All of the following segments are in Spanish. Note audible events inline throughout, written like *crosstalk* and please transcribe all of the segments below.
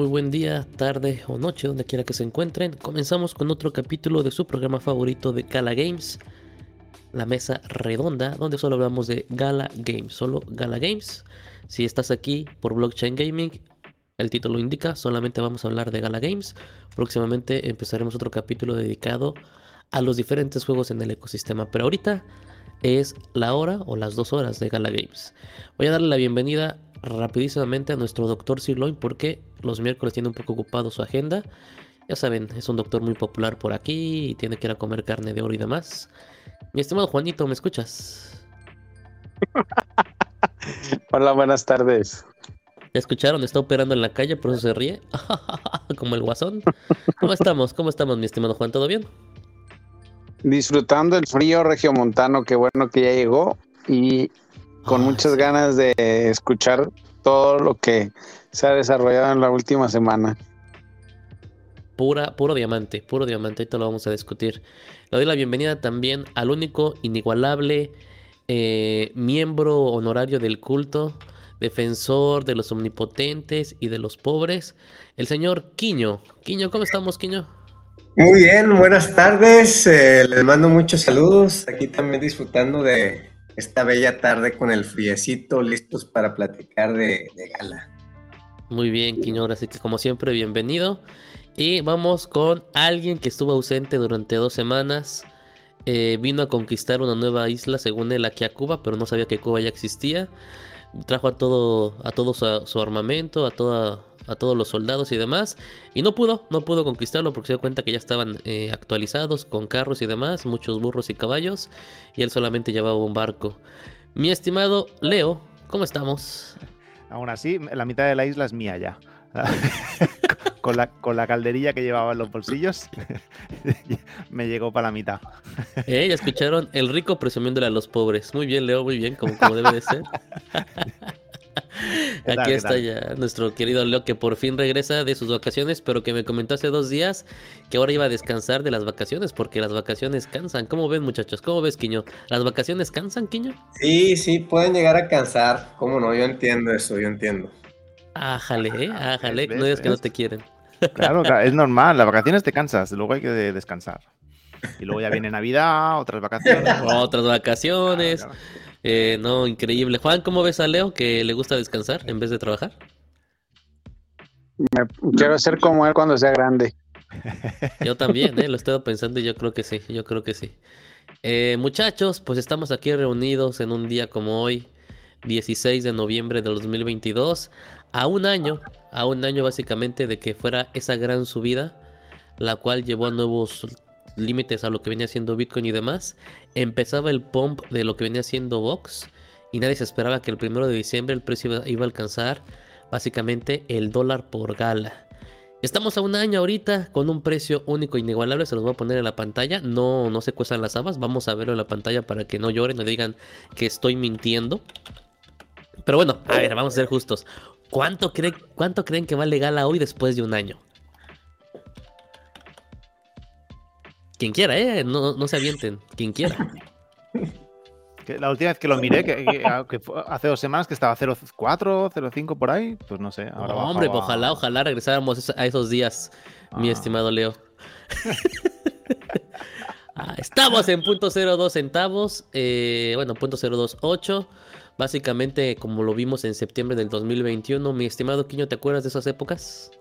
Muy buen día, tarde o noche, donde quiera que se encuentren. Comenzamos con otro capítulo de su programa favorito de Gala Games, la mesa redonda, donde solo hablamos de Gala Games, solo Gala Games. Si estás aquí por Blockchain Gaming, el título indica, solamente vamos a hablar de Gala Games. Próximamente empezaremos otro capítulo dedicado a los diferentes juegos en el ecosistema, pero ahorita es la hora o las dos horas de Gala Games. Voy a darle la bienvenida rapidísimamente a nuestro doctor Sirloin porque los miércoles tiene un poco ocupado su agenda. Ya saben, es un doctor muy popular por aquí y tiene que ir a comer carne de oro y demás. Mi estimado Juanito, ¿me escuchas? *laughs* Hola, buenas tardes. ¿Ya escucharon? Está operando en la calle, por eso se ríe. *laughs* Como el guasón. ¿Cómo estamos? ¿Cómo estamos, mi estimado Juan? ¿Todo bien? Disfrutando el frío regiomontano, qué bueno que ya llegó. Y con muchas ganas de escuchar todo lo que se ha desarrollado en la última semana. Pura, puro diamante, puro diamante, ahorita lo vamos a discutir. Le doy la bienvenida también al único, inigualable eh, miembro honorario del culto, defensor de los omnipotentes y de los pobres, el señor Quiño. Quiño, ¿cómo estamos, Quiño? Muy bien, buenas tardes. Eh, les mando muchos saludos. Aquí también disfrutando de esta bella tarde con el friecito, listos para platicar de, gala. Muy bien, Quiñor, así que como siempre, bienvenido. Y vamos con alguien que estuvo ausente durante dos semanas. Eh, vino a conquistar una nueva isla, según él, aquí a Cuba, pero no sabía que Cuba ya existía. Trajo a todo, a todo su armamento, a toda a todos los soldados y demás. Y no pudo, no pudo conquistarlo porque se dio cuenta que ya estaban eh, actualizados con carros y demás, muchos burros y caballos. Y él solamente llevaba un barco. Mi estimado Leo, ¿cómo estamos? Aún así, la mitad de la isla es mía ya. *laughs* con, la, con la calderilla que llevaba en los bolsillos, *laughs* me llegó para la mitad. Eh, ya escucharon el rico presumiéndole a los pobres. Muy bien, Leo, muy bien, como, como debe de ser. *laughs* *laughs* Aquí está ya nuestro querido Leo que por fin regresa de sus vacaciones, pero que me comentó hace dos días que ahora iba a descansar de las vacaciones porque las vacaciones cansan. ¿Cómo ven muchachos? ¿Cómo ves, Quiño? ¿Las vacaciones cansan, Quiño? Sí, sí, pueden llegar a cansar. ¿Cómo no? Yo entiendo eso, yo entiendo. Ájale, ¿eh? ájale, no digas que no te quieren. *laughs* Claro, es normal, las vacaciones te cansas, luego hay que descansar. Y luego ya viene Navidad, otras vacaciones. *laughs* otras vacaciones. Eh, no, increíble. Juan, ¿cómo ves a Leo que le gusta descansar en vez de trabajar? quiero ser como él cuando sea grande. Yo también, ¿eh? *laughs* lo estoy pensando y yo creo que sí, yo creo que sí. Eh, muchachos, pues estamos aquí reunidos en un día como hoy, 16 de noviembre del 2022, a un año, a un año básicamente de que fuera esa gran subida, la cual llevó a nuevos límites a lo que venía haciendo Bitcoin y demás, empezaba el pump de lo que venía haciendo Vox y nadie se esperaba que el primero de diciembre el precio iba, a alcanzar básicamente el dólar por gala. Estamos a un año ahorita con un precio único e inigualable, se los voy a poner en la pantalla, no, no se cuestan las habas, vamos a verlo en la pantalla para que no lloren, no digan que estoy mintiendo. Pero bueno, a ver, vamos a ser justos. ¿Cuánto, cree, ¿Cuánto creen que vale gala hoy después de un año? Quien quiera, ¿eh? No, se avienten. Quien quiera. *laughs* la última vez que lo miré, que, hace dos semanas que estaba 0.4, 0.5 por ahí, pues no sé. hombre, ojalá, ojalá regresáramos a esos días, mi ah. estimado Leo. *laughs* Ah, estamos en punto 02 centavos, eh, bueno, punto 028. Básicamente, como lo vimos en septiembre del 2021, mi estimado Quiño, ¿te acuerdas de esas épocas?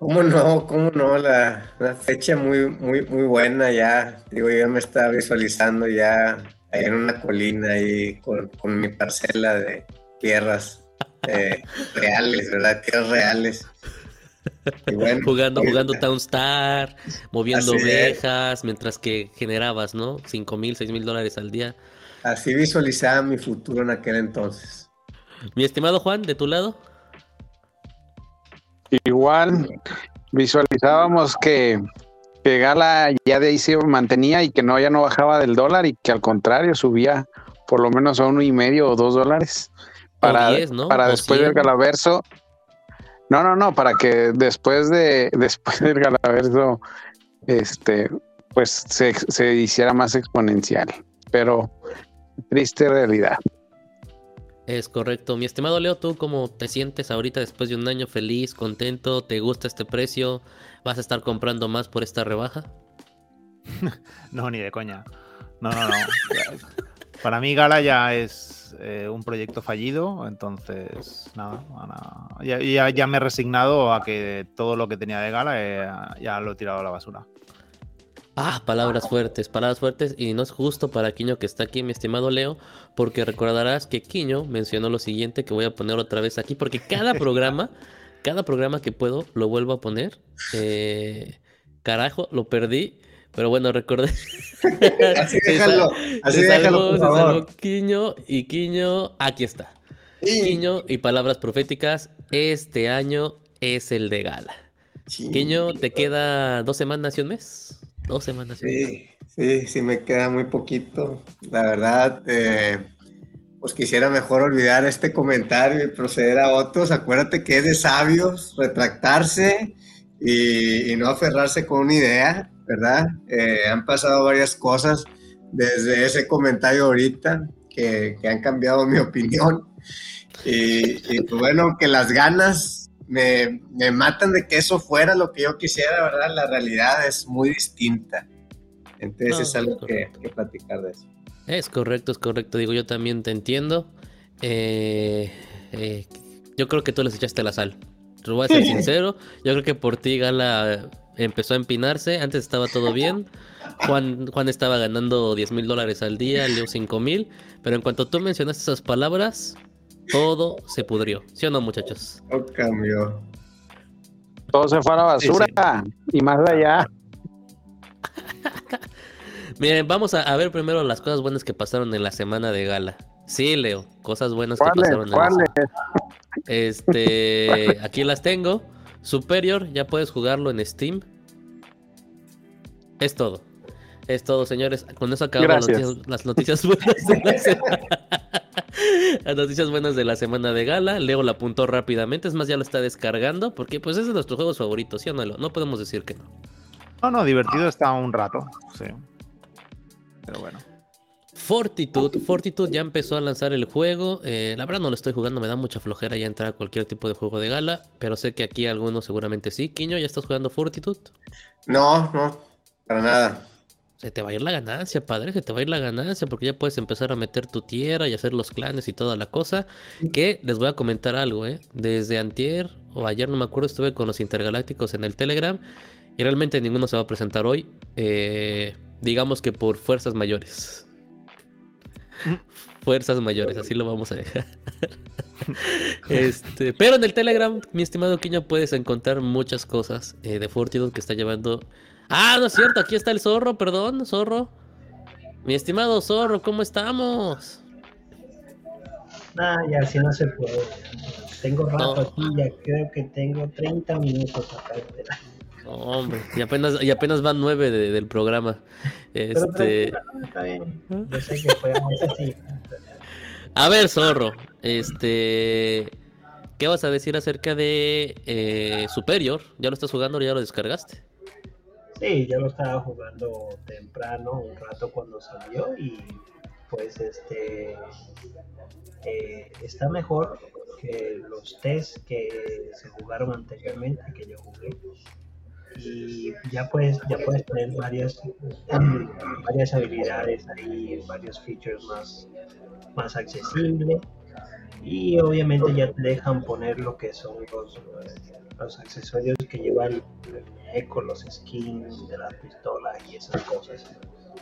¿Cómo no? ¿Cómo no? La, fecha muy, muy, muy buena ya. Digo, yo me estaba visualizando ya en una colina ahí con, mi parcela de tierras eh, *laughs* reales, ¿verdad? Tierras reales. *laughs* jugando, jugando Townstar, moviendo ovejas, mientras que generabas, ¿no? 5 mil, 6 mil dólares al día. Así visualizaba mi futuro en aquel entonces. Mi estimado Juan, de tu lado. Igual visualizábamos que, Gala ya de ahí se mantenía y que no ya no bajaba del dólar y que al contrario subía por lo menos a uno y medio o dos dólares para, para después del Galaverso. No, no, no, para que después de *laughs* después del Galaverso este pues se, se hiciera más exponencial, pero triste realidad. Es correcto. Mi estimado Leo, ¿tú cómo te sientes ahorita después de un año feliz, contento? ¿Te gusta este precio? ¿Vas a estar comprando más por esta rebaja? *laughs* no, ni de coña. No, no, no. Para mí Gala ya es eh, un proyecto fallido, entonces nada, Ya, ya, me he resignado a que todo lo que tenía de Gala eh, ya lo he tirado a la basura. Ah, palabras fuertes, palabras fuertes. Y no es justo para Quiño que está aquí, mi estimado Leo, porque recordarás que Quiño mencionó lo siguiente que voy a poner otra vez aquí, porque cada programa, *laughs* cada programa que puedo, lo vuelvo a poner. Eh, carajo, lo perdí. Pero bueno, recordé. *laughs* así déjalo, así déjalo, por favor. Quiño y Quiño, aquí está. Quiño y palabras proféticas, este año es el de gala. Quiño, te queda dos semanas y un mes. Dos semanas. Sí, sí, sí, me queda muy poquito. La verdad, eh, pues quisiera mejor olvidar este comentario y proceder a otros. Acuérdate que es de sabios retractarse y, no aferrarse con una idea, ¿verdad? Eh, han pasado varias cosas desde ese comentario ahorita que, han cambiado mi *laughs* opinión. Y, y pues bueno, que las ganas me, matan de que eso fuera lo que yo quisiera, ¿verdad? La realidad es muy distinta. Entonces es algo que, que, platicar de eso. Es correcto, es correcto. Digo, yo también te entiendo. Eh, eh, yo creo que tú les echaste la sal. Te voy a ser *laughs* sincero. Yo creo que por ti Gala empezó a empinarse. Antes estaba todo bien. Juan, Juan estaba ganando 10 mil dólares al día, Leo 5 mil. Pero en cuanto tú mencionaste esas palabras, todo se pudrió. ¿Sí o no, muchachos? Todo cambió. Todo se fue a la basura. Y más allá. *laughs* Miren, vamos a, ver primero las cosas buenas que pasaron en la semana de gala. Sí, Leo, cosas buenas que pasaron en la Este, *laughs* aquí las tengo. Superior, ya puedes jugarlo en Steam. Es todo. Es todo, señores. Con eso acabamos las noticias, *laughs* buenas de la semana. Las noticias buenas de la semana de gala. Leo la apuntó rápidamente. Es más, ya lo está descargando. Porque pues es de nuestros juegos favoritos, ¿sí o no? No podemos decir que no. No, no, divertido está un rato. Sí. Pero bueno. Fortitude, Fortitude ya empezó a lanzar el juego. Eh, la verdad no lo estoy jugando, me da mucha flojera ya entrar a cualquier tipo de juego de gala. Pero sé que aquí algunos seguramente sí. Quiño, ¿ya estás jugando Fortitude? No, no, para nada se te va a ir la ganancia, padre, se te va a ir la ganancia, porque ya puedes empezar a meter tu tierra y hacer los clanes y toda la cosa. Que les voy a comentar algo, ¿eh? Desde antier o ayer, no me acuerdo, estuve con los intergalácticos en el Telegram y realmente ninguno se va a presentar hoy. Eh, digamos que por fuerzas mayores. *laughs* fuerzas mayores, así lo vamos a dejar. *laughs* este, pero en el Telegram, mi estimado Quiño, puedes encontrar muchas cosas eh, de Fortitude que está llevando Ah, no es cierto, aquí está el zorro, perdón, zorro. Mi estimado zorro, ¿cómo estamos? Ah, ya, si no se puede. Tengo rato aquí, ya creo que tengo 30 minutos acá. No, hombre, y apenas, y apenas van nueve del programa. Este... está bien. Yo sé que fue así. A ver, zorro, este... ¿Qué vas a decir acerca de eh, Superior? ¿Ya lo estás jugando o ya lo descargaste? Sí, yo lo estaba jugando temprano, un rato cuando salió y pues este eh, está mejor que los test que se jugaron anteriormente que yo jugué. Y ya puedes ya puedes tener varias *clears throat* varias habilidades ahí varios features más más accesibles y obviamente ya te dejan poner lo que son los los accesorios que lleva el, eco, los skins de las pistolas y esas cosas,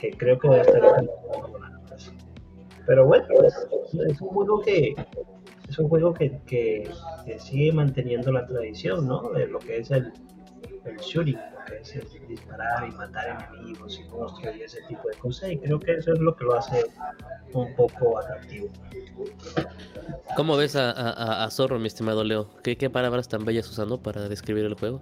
que creo que estar Pero bueno, es, un juego que es un juego que, que, sigue manteniendo la tradición, ¿no? De lo que es el, el shooting, que es el disparar y matar enemigos y monstruos y ese tipo de cosas, y creo que eso es lo que lo hace un poco atractivo. ¿Cómo ves a, Zorro, mi estimado Leo? ¿Qué, palabras tan bellas usando para describir el juego?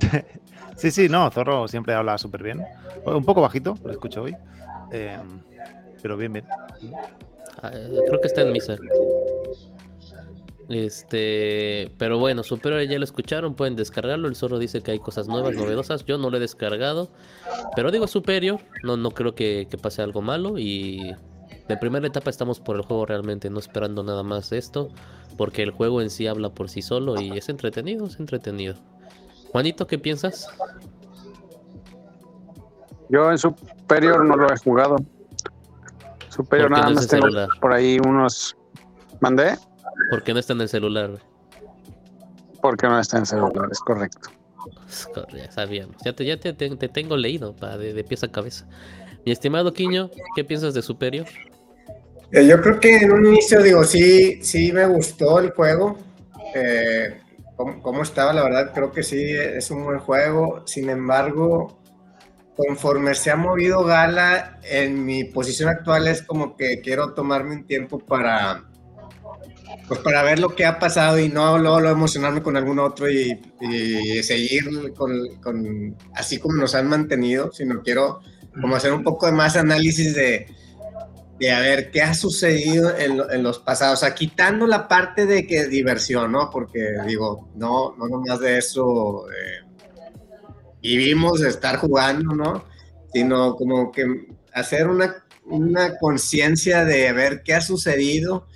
*laughs* sí, sí, no, Zorro siempre habla súper bien. Un poco bajito, lo escucho hoy. Eh, pero bien, bien. Ah, creo que está en misa. Este, pero bueno, Superior ya lo escucharon, pueden descargarlo. El zorro dice que hay cosas nuevas, novedosas. Yo no lo he descargado, pero digo Superior, no, no creo que, pase algo malo y De primera etapa estamos por el juego realmente, no esperando nada más esto, porque el juego en sí habla por sí solo y es entretenido, es entretenido. Juanito, ¿qué piensas? Yo en Superior no lo he jugado. Superior ¿Por qué nada no es más tengo celular? por ahí unos... ¿Mandé? Porque no está en el celular. Porque no está en celular, es correcto. Ya sabíamos. Ya te, ya te, te- te tengo leído pa, de, de pies a cabeza. Mi estimado Quiño, ¿qué piensas de Superior? Eh, Yo creo que en un inicio, digo, sí, sí me gustó el juego. Eh, cómo, estaba, la verdad, creo que sí, es un buen juego. Sin embargo, conforme se ha movido Gala, en mi posición actual es como que quiero tomarme un tiempo para, pues para ver lo que ha pasado y no luego lo emocionarme con algún otro y, y seguir con, con- así como nos han mantenido, sino quiero como hacer un poco de más análisis de, de a ver qué ha sucedido en, lo- en los pasados, o sea, quitando la parte de que diversión, ¿no? Porque digo, no, no nomás de eso eh, vivimos estar jugando, ¿no? Sino como que hacer una, una conciencia de ver qué ha sucedido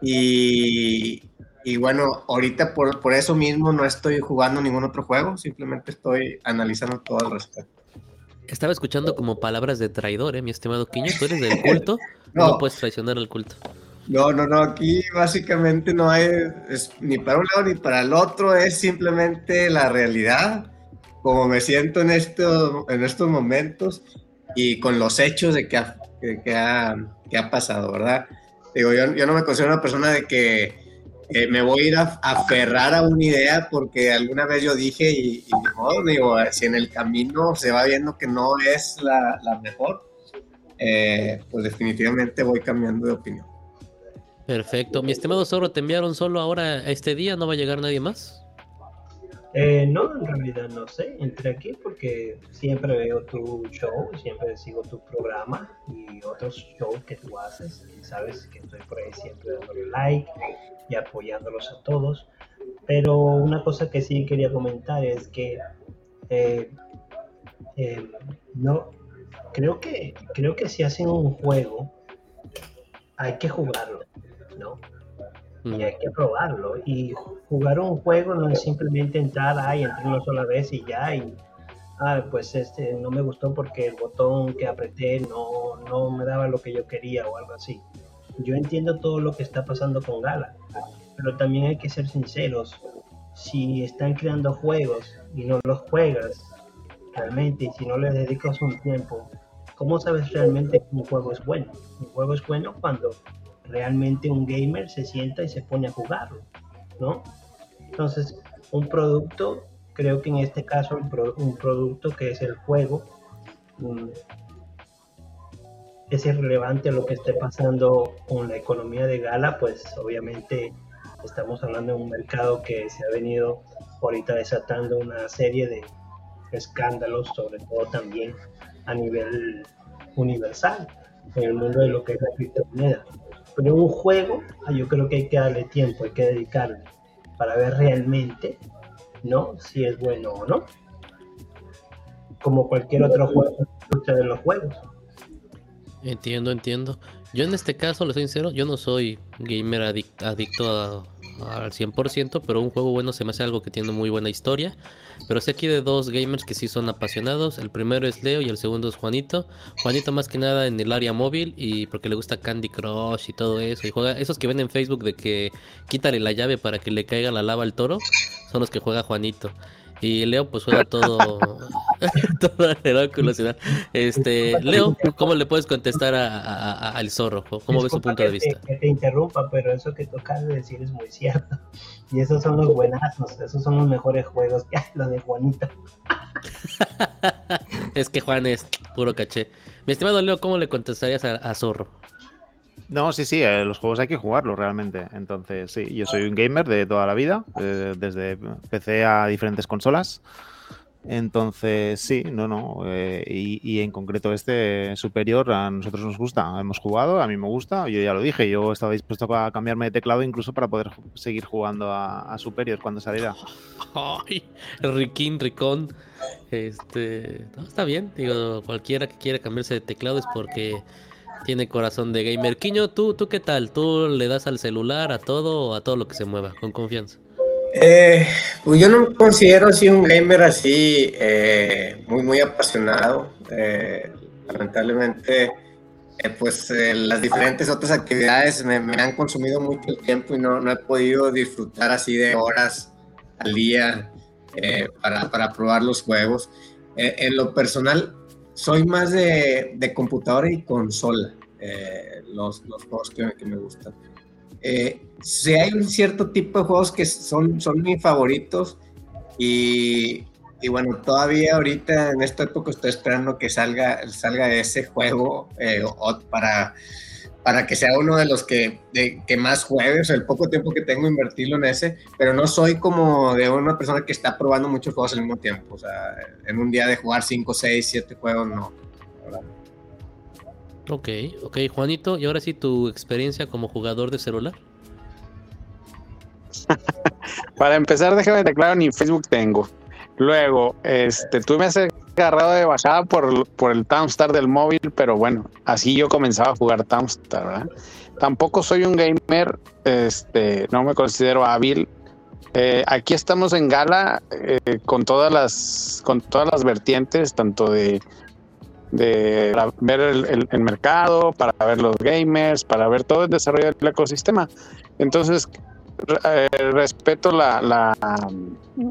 y, y bueno, ahorita por, por eso mismo no estoy jugando ningún otro juego, simplemente estoy analizando todo al respecto. Estaba escuchando como palabras de traidor, ¿eh, mi estimado Quiño? ¿Tú eres del *laughs* culto? No, No. puedes traicionar al culto. No, no, no, aquí básicamente no hay es ni para un lado ni para el otro, es simplemente la realidad, como me siento en, esto, en estos momentos y con los hechos de que ha, que, que ha, que ha pasado, ¿verdad? Digo, yo, yo no me considero una persona de que eh, me voy a ir a, aferrar a una idea porque alguna vez yo dije y, y modo, digo, si en el camino se va viendo que no es la, la mejor, eh, pues definitivamente voy cambiando de opinión. Perfecto. Mi estimado Zorro, ¿te enviaron solo ahora este día? ¿No va a llegar nadie más? Eh, no, en realidad no sé. Entré aquí porque siempre veo tu show, siempre sigo tu programa y otros shows que tú haces. Y sabes que estoy por ahí siempre dándole like y apoyándolos a todos. Pero una cosa que sí quería comentar es que eh, eh, no creo que creo que si hacen un juego hay que jugarlo, ¿no? Y hay que probarlo. Y jugar un juego no es simplemente entrar, ay, entré una sola vez y ya, y ah, pues este no me gustó porque el botón que apreté no, no me daba lo que yo quería o algo así. Yo entiendo todo lo que está pasando con Gala, pero también hay que ser sinceros. Si están creando juegos y no los juegas realmente, y si no le dedicas un tiempo, ¿cómo sabes realmente que un juego es bueno? Un juego es bueno cuando realmente un gamer se sienta y se pone a jugarlo, ¿no? Entonces, un producto, creo que en este caso un producto que es el juego, mm, es irrelevante lo que esté pasando con la economía de Gala, pues obviamente estamos hablando de un mercado que se ha venido ahorita desatando una serie de escándalos, sobre todo también a nivel universal, en el mundo de lo que es la criptomoneda. Pero un juego, ah, yo creo que hay que darle tiempo, hay que dedicarle para ver realmente, ¿no? Si es bueno o no. Como cualquier otro juego, de los juegos. Entiendo, entiendo. Yo en este caso, le soy sincero, yo no soy gamer adic- adicto a- al 100%, pero un juego bueno se me hace algo que tiene muy buena historia. Pero sé aquí de dos gamers que sí son apasionados. El primero es Leo y el segundo es Juanito. Juanito más que nada en el área móvil y porque le gusta Candy Crush y todo eso. Y juega esos que ven en Facebook de que quítale la llave para que le caiga la lava al toro. Son los que juega Juanito. Y Leo pues juega todo, *laughs* todo el curiosidad. Este, Leo, ¿cómo le puedes contestar a- a- a- al zorro? ¿Cómo ves su punto de te- vista? que te interrumpa, pero eso que tú acabas de decir es muy cierto. *laughs* Y esos son los buenazos, esos son los mejores juegos que los de Juanito. *laughs* Es que Juan es puro caché. Mi estimado Leo, ¿cómo le contestarías a Zorro? No, sí, sí, eh, los juegos hay que jugarlos realmente. Entonces, sí, yo soy un gamer de toda la vida, eh, desde PC a diferentes consolas. Entonces, sí, no, no. eh, y, y en concreto este superior a nosotros nos gusta. Hemos jugado, a mí me gusta. Yo ya lo dije, yo estaba dispuesto a cambiarme de teclado incluso para poder seguir jugando a, superior cuando saliera. *laughs* Ay, Riquín, Ricón. Este, está bien. Digo, cualquiera que quiera cambiarse de teclado es porque Tiene corazón de gamer. Quiño, ¿tú, ¿tú qué tal? ¿Tú le das al celular, a todo a todo lo que se mueva, con confianza? Eh, pues yo no me considero así un gamer así eh, muy, muy apasionado. Eh, lamentablemente, eh, pues eh, las diferentes otras actividades me, me han consumido mucho el tiempo y no, no he podido disfrutar así de horas al día eh, para, para probar los juegos. En lo personal, soy más de, de computadora y consola, eh, los, los juegos que, que me gustan. Eh, sí hay un cierto tipo de juegos que son, son mis favoritos y, y bueno, todavía ahorita en esta época estoy esperando que salga, salga ese juego eh, para, para que sea uno de los que, de- que más juegue, o sea, el poco tiempo que tengo invertirlo en ese, pero no soy como de una persona que está probando muchos juegos al mismo tiempo, o sea, en un día de jugar 5, 6, 7 juegos, no. Ok, ok, Juanito, y ahora sí tu experiencia como jugador de celular. *laughs* Para empezar, déjame declarar, ni Facebook tengo. Luego, este, tú me has agarrado de bajada por, por el Townstar del móvil, pero bueno, así yo comenzaba a jugar Townstar, ¿verdad? Tampoco soy un gamer, este, no me considero hábil. Eh, aquí estamos en Gala eh, con todas las con todas las vertientes, tanto de, de ver el- el mercado, para ver los gamers, para ver todo el desarrollo del ecosistema. Entonces, eh, respeto la, la,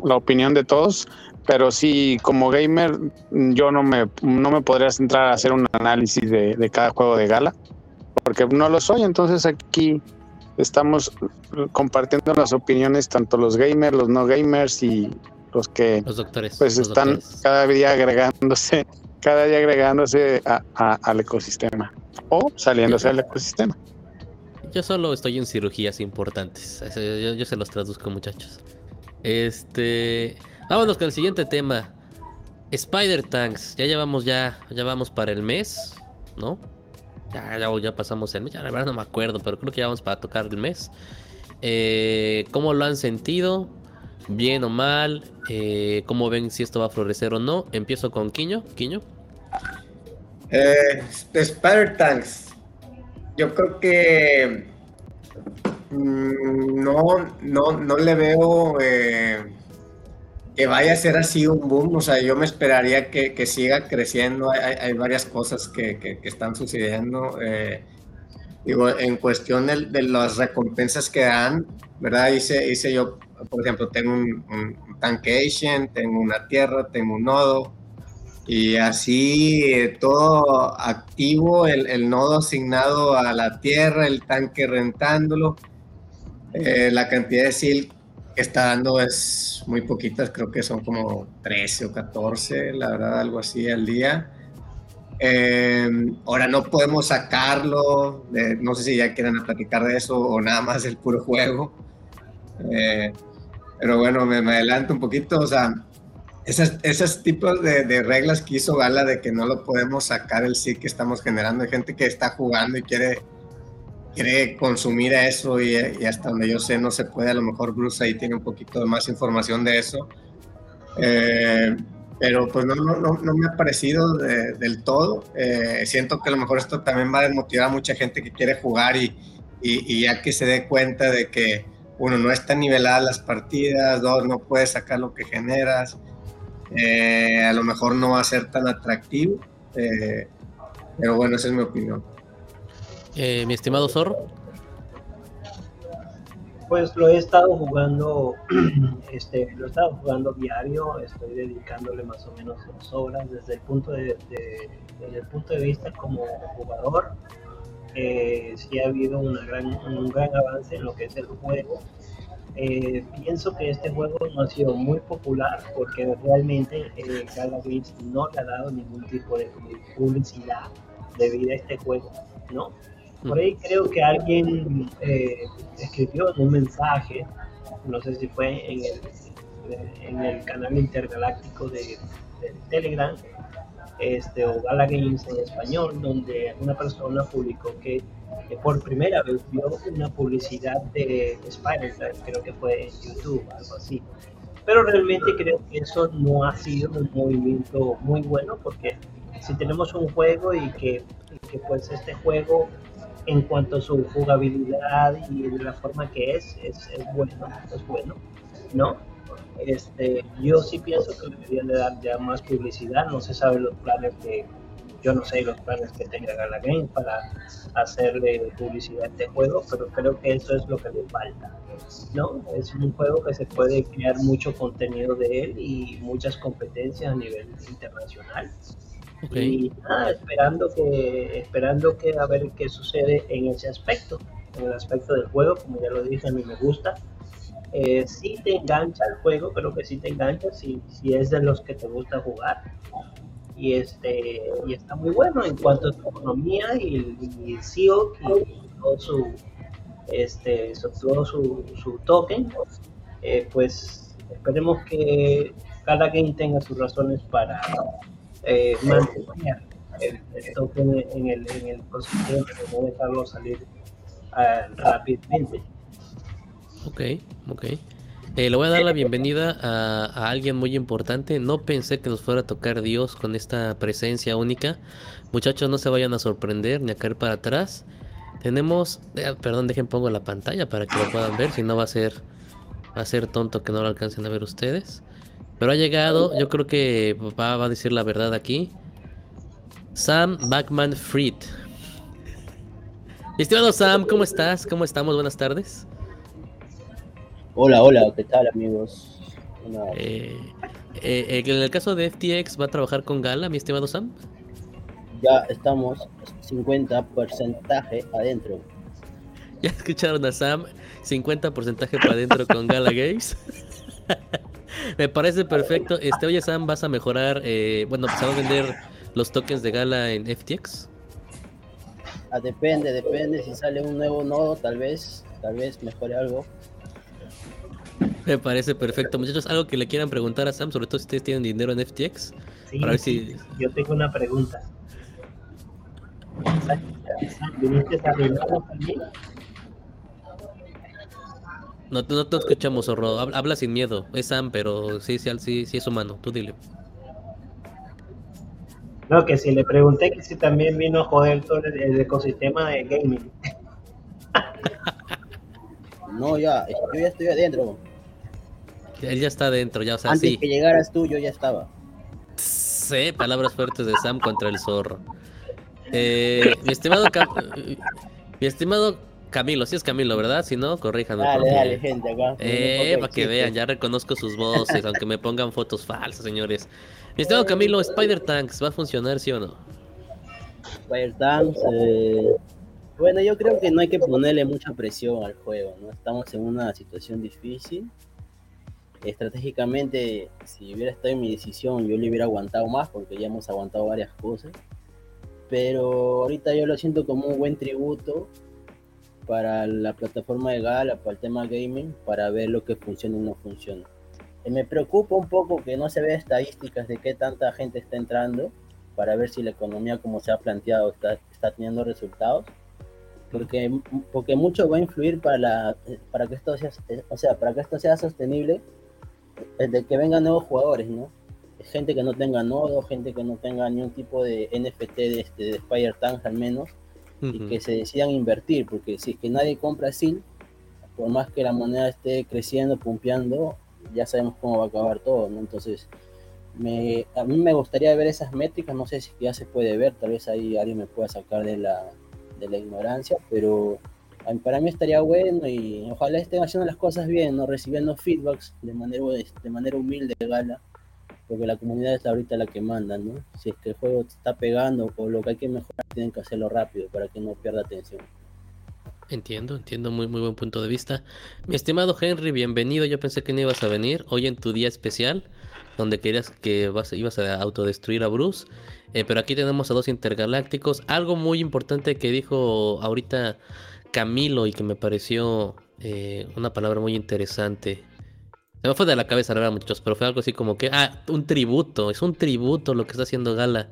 la opinión de todos, pero sí, como gamer, yo no me, no me podría centrar a hacer un análisis de, de cada juego de gala, porque no lo soy. Entonces, aquí estamos compartiendo las opiniones, tanto los gamers, los no gamers y los que Los doctores. pues los están doctores. cada día agregándose, cada día agregándose a- a- al ecosistema o saliéndose del ecosistema. Yo solo estoy en cirugías importantes. Yo, se los traduzco, muchachos. Este. Vámonos con el siguiente tema. Spider Tanks. Ya llevamos ya. Ya vamos para el mes. ¿No? Ya, ya, pasamos el mes. Ya la verdad no me acuerdo. Pero creo que ya vamos para tocar el mes. Eh, ¿Cómo lo han sentido? ¿Bien o mal? Eh, ¿Cómo ven si esto va a florecer o no? Empiezo con Quiño. Quiño. Eh, de Spider Tanks. Yo creo que mm, no, no, no le veo eh, que vaya a ser así un boom. O sea, yo me esperaría que, que siga creciendo. Hay, varias cosas que, que- están sucediendo. eh, digo, en cuestión de, de las recompensas que dan, ¿verdad? Hice, hice yo, por ejemplo, tengo un, un tanque Asian, tengo una tierra, tengo un nodo. Y así eh, todo activo, el, el nodo asignado a la tierra, el tanque rentándolo. Eh, la cantidad de SIL que está dando es muy poquitas, creo que son como 13 o 14, la verdad, algo así al día. Eh, ahora no podemos sacarlo, de- no sé si ya quieran platicar de eso o nada más el puro juego. Eh, pero bueno, me, me adelanto un poquito, o sea, esas, esos tipos de, de reglas que hizo Gala de que no lo podemos sacar el sí que estamos generando. Hay gente que está jugando y quiere, quiere consumir eso y, y hasta donde yo sé no se puede. A lo mejor Bruce ahí tiene un poquito más información de eso. Eh, pero pues no, no, no, me ha parecido de- del todo. Eh, siento que a lo mejor esto también va a desmotivar a mucha gente que quiere jugar y, y, y ya que se dé cuenta de que uno no está nivelada las partidas, dos no puedes sacar lo que generas eh, a lo mejor no va a ser tan atractivo, eh, pero bueno, esa es mi opinión. Eh, mi estimado Zorro. Pues lo he estado jugando, *clears throat* este, lo he estado jugando diario, estoy dedicándole más o menos dos horas desde el punto de, de- desde el punto de vista como jugador. eh, sí ha habido una gran, un gran avance en lo que es el juego. Eh, pienso que este juego no ha sido muy popular porque realmente eh, Gala Games no le ha dado ningún tipo de publicidad debido a este juego, ¿no? Por ahí creo que alguien eh, escribió un mensaje, no sé si fue en el, canal intergaláctico de Telegram, este, o Gala Games en español, donde una persona publicó que, por primera vez vio una publicidad de Spider-Man, creo que fue en YouTube, algo así. Pero realmente creo que eso no ha sido un movimiento muy bueno porque si tenemos un juego y que que pues este juego en cuanto a su jugabilidad y la forma que es, es, es bueno, es bueno, ¿no? Este, yo sí pienso que deberían de dar ya más publicidad, no se sabe los planes que, yo no sé los planes que tenga Gala para hacerle publicidad a este juego, pero creo que eso es lo que le falta, ¿no? Es un juego que se puede crear mucho contenido de él y muchas competencias a nivel internacional. Y nada, esperando que, esperando que a ver qué sucede en ese aspecto, en el aspecto del juego, como ya lo dije, a mí me gusta eh, si te engancha el juego, creo que si te engancha si, si es de los que te gusta jugar. Y este y está muy bueno en cuanto a su economía y, y el CEO y todo su este todo su, su token eh, pues esperemos que cada game tenga sus razones para eh, mantener el, token en el, en el ecosistema no dejarlo salir uh, rápidamente Ok, ok. Eh, le voy a dar la bienvenida a, alguien muy importante. No pensé que nos fuera a tocar Dios con esta presencia única. Muchachos, no se vayan a sorprender ni a caer para atrás. Tenemos, eh, perdón, dejen pongo la pantalla para que lo puedan ver, si no va a ser va a ser tonto que no lo alcancen a ver ustedes. Pero ha llegado, yo creo que va, va a decir la verdad aquí. Sam Backman Fried. Estimado Sam, ¿cómo estás? ¿Cómo estamos? Buenas tardes. Hola, hola, ¿qué tal amigos? Eh, eh, en el caso de FTX, ¿va a trabajar con Gala, mi estimado Sam? Ya estamos 50 porcentaje adentro. *laughs* ¿Ya escucharon a Sam? 50 porcentaje para adentro con Gala Games. *laughs* Me parece perfecto. Este, oye Sam, ¿vas a mejorar? Eh, bueno, pues, ¿se va a vender los tokens de Gala en FTX? Ah, depende, depende. Si sale un nuevo nodo, tal vez, tal vez mejore algo. Me parece perfecto. Muchachos, algo que le quieran preguntar a Sam, sobre todo si ustedes tienen dinero en FTX. Sí, para ver si... Yo tengo una pregunta. ¿Viniste a también? No, no te escuchamos, Zorro. Habla, sin miedo. Es Sam, pero sí, sí, sí, sí es humano. Tú dile. No, que si le pregunté que si también vino a joder todo el ecosistema de gaming. *laughs* No, ya, yo ya estoy adentro. Él ya está adentro, ya, o sea, Antes que llegaras tú, yo ya estaba. Sí, palabras fuertes de Sam contra el zorro. Eh, mi estimado mi estimado Camilo, sí es Camilo, ¿verdad? Si no, corríjanme. Dale, dale, gente, acá. Eh, para que vean, ya reconozco sus voces, aunque me pongan fotos falsas, señores. Mi estimado Camilo, Spider Tanks, ¿va a funcionar, sí o no? Spider Tanks, eh, bueno, yo creo que no hay que ponerle mucha presión al juego, ¿no? Estamos en una situación difícil. Estratégicamente, si hubiera estado en mi decisión, yo le hubiera aguantado más porque ya hemos aguantado varias cosas. Pero ahorita yo lo siento como un buen tributo para la plataforma de Gala, para el tema gaming, para ver lo que funciona y no funciona. Y me preocupa un poco que no se vea estadísticas de qué tanta gente está entrando para ver si la economía como se ha planteado está, está teniendo resultados porque, porque mucho va a influir para, la, para que esto sea, o sea, para que esto sea sostenible, de que vengan nuevos jugadores, ¿no? Gente que no tenga nodo, gente que no tenga ningún tipo de NFT de, este, de Spire Tanks al menos, y que se decidan invertir, porque si es que nadie compra SIL, por más que la moneda esté creciendo, pumpeando, ya sabemos cómo va a acabar todo, ¿no? Entonces, me, a mí me gustaría ver esas métricas, no sé si ya se puede ver, tal vez ahí alguien me pueda sacar de la, de la ignorancia, pero para mí estaría bueno y ojalá estén haciendo las cosas bien, ¿no? recibiendo feedbacks de manera, de manera humilde, gala, porque la comunidad es ahorita la que manda, ¿no? Si es que el juego está pegando o lo que hay que mejorar, tienen que hacerlo rápido para que no pierda atención. Entiendo, entiendo, muy muy buen punto de vista. Mi estimado Henry, bienvenido. Yo pensé que no ibas a venir hoy en tu día especial, donde querías que vas, ibas a autodestruir a Bruce. Eh, pero aquí tenemos a dos intergalácticos. Algo muy importante que dijo ahorita Camilo y que me pareció eh, una palabra muy interesante. Se me fue de la cabeza la verdad, muchachos, pero fue algo así como que, ah, un tributo, es un tributo lo que está haciendo Gala.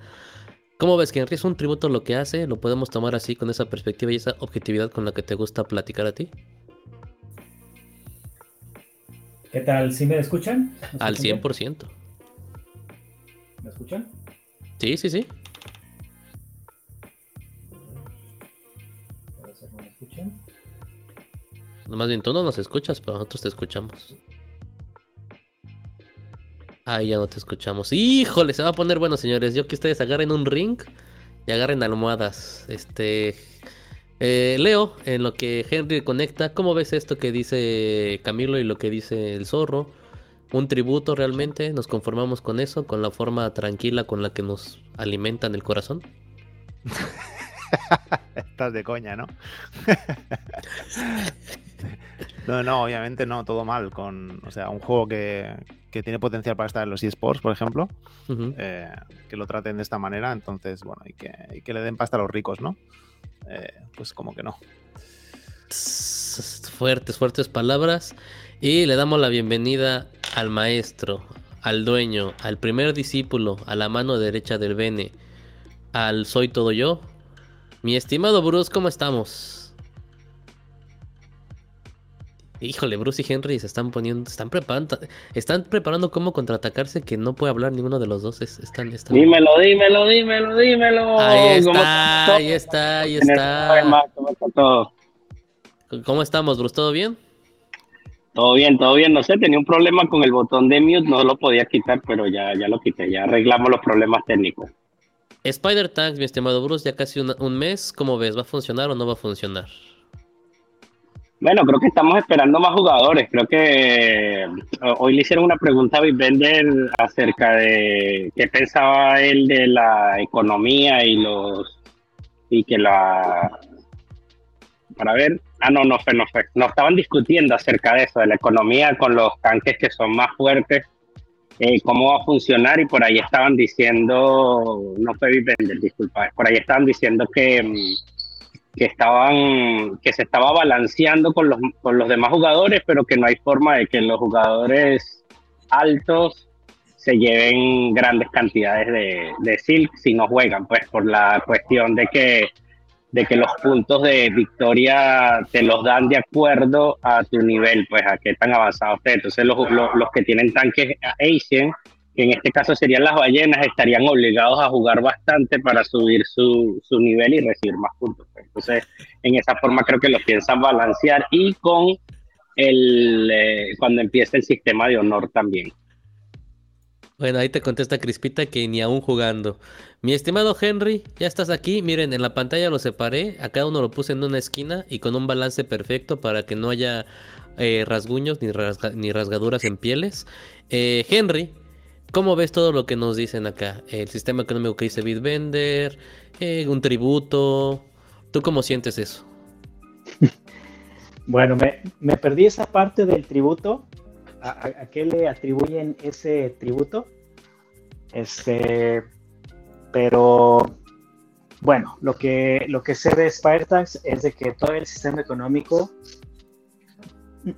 ¿Cómo ves que Henry es un tributo lo que hace? ¿Lo podemos tomar así con esa perspectiva y esa objetividad con la que te gusta platicar a ti? ¿Qué tal? ¿Sí me escuchan? Al 100%. ¿Me escuchan? Sí, sí, sí. ¿ustedes no me escuchan? Más bien tú no nos escuchas, pero nosotros te escuchamos. Ahí ya no te escuchamos. Híjole, se va a poner bueno, señores. Yo que ustedes agarren un ring y agarren almohadas. Este. Eh, Leo, en lo que Henry conecta, ¿cómo ves esto que dice Camilo y lo que dice el zorro? Un tributo realmente, nos conformamos con eso, con la forma tranquila con la que nos alimentan el corazón. *laughs* Estás de coña, ¿no? *laughs* no, no, obviamente no, todo mal. Con, o sea, un juego que, que tiene potencial para estar en los eSports, por ejemplo, eh, que lo traten de esta manera, entonces, bueno, y que, y que le den pasta a los ricos, ¿no? Eh, pues como que no. Fuertes, fuertes palabras. Y le damos la bienvenida al maestro, al dueño, al primer discípulo, a la mano derecha del Bene, al Soy Todo Yo. Mi estimado Bruce, ¿cómo estamos? Híjole, Bruce y Henry se están poniendo, están preparando, están preparando cómo contraatacarse que no puede hablar ninguno de los dos. es- Están, están... Dímelo, dímelo, dímelo, dímelo. Ahí ¿Cómo está, ahí está, ahí está. ¿Cómo está todo? ¿Cómo estamos, Bruce? ¿Todo bien? Todo bien, todo bien. No sé, tenía un problema con el botón de mute, no lo podía quitar, pero ya, ya lo quité, ya arreglamos los problemas técnicos. Spider Tanks, mi estimado Bruce, ya casi un mes. ¿Cómo ves? ¿Va a funcionar o no va a funcionar? Bueno, creo que estamos esperando más jugadores. Creo que eh, hoy le hicieron una pregunta a Big Bender acerca de qué pensaba él de la economía y los y que la para ver, ah no, no fue, no fue, no estaban discutiendo acerca de eso, de la economía con los tanques que son más fuertes, eh, cómo va a funcionar y por ahí estaban diciendo, no fue Big Bender, disculpa, por ahí estaban diciendo que mm, que estaban que se estaba balanceando con los con los demás jugadores pero que no hay forma de que los jugadores altos se lleven grandes cantidades de, silk si no juegan pues por la cuestión de que de que los puntos de victoria te los dan de acuerdo a tu nivel pues a qué tan avanzado estés. Entonces los, los, los que tienen tanques Asian que en este caso serían las ballenas, estarían obligados a jugar bastante para subir su, su nivel y recibir más puntos. Entonces, en esa forma creo que lo piensan balancear y con el eh, cuando empiece el sistema de honor también. Bueno, ahí te contesta Crispita que ni aún jugando. Mi estimado Henry, ya estás aquí. Miren, en la pantalla lo separé. A cada uno lo puse en una esquina y con un balance perfecto para que no haya eh, rasguños ni, rasga- ni rasgaduras en pieles. Eh, Henry, ¿cómo ves todo lo que nos dicen acá? El sistema económico que dice Bitbender, eh, un tributo. ¿Tú cómo sientes eso? *laughs* Bueno, me, perdí esa parte del tributo. ¿A, qué le atribuyen ese tributo? Este, pero bueno, lo que, lo que sé de Spartax es de que todo el sistema económico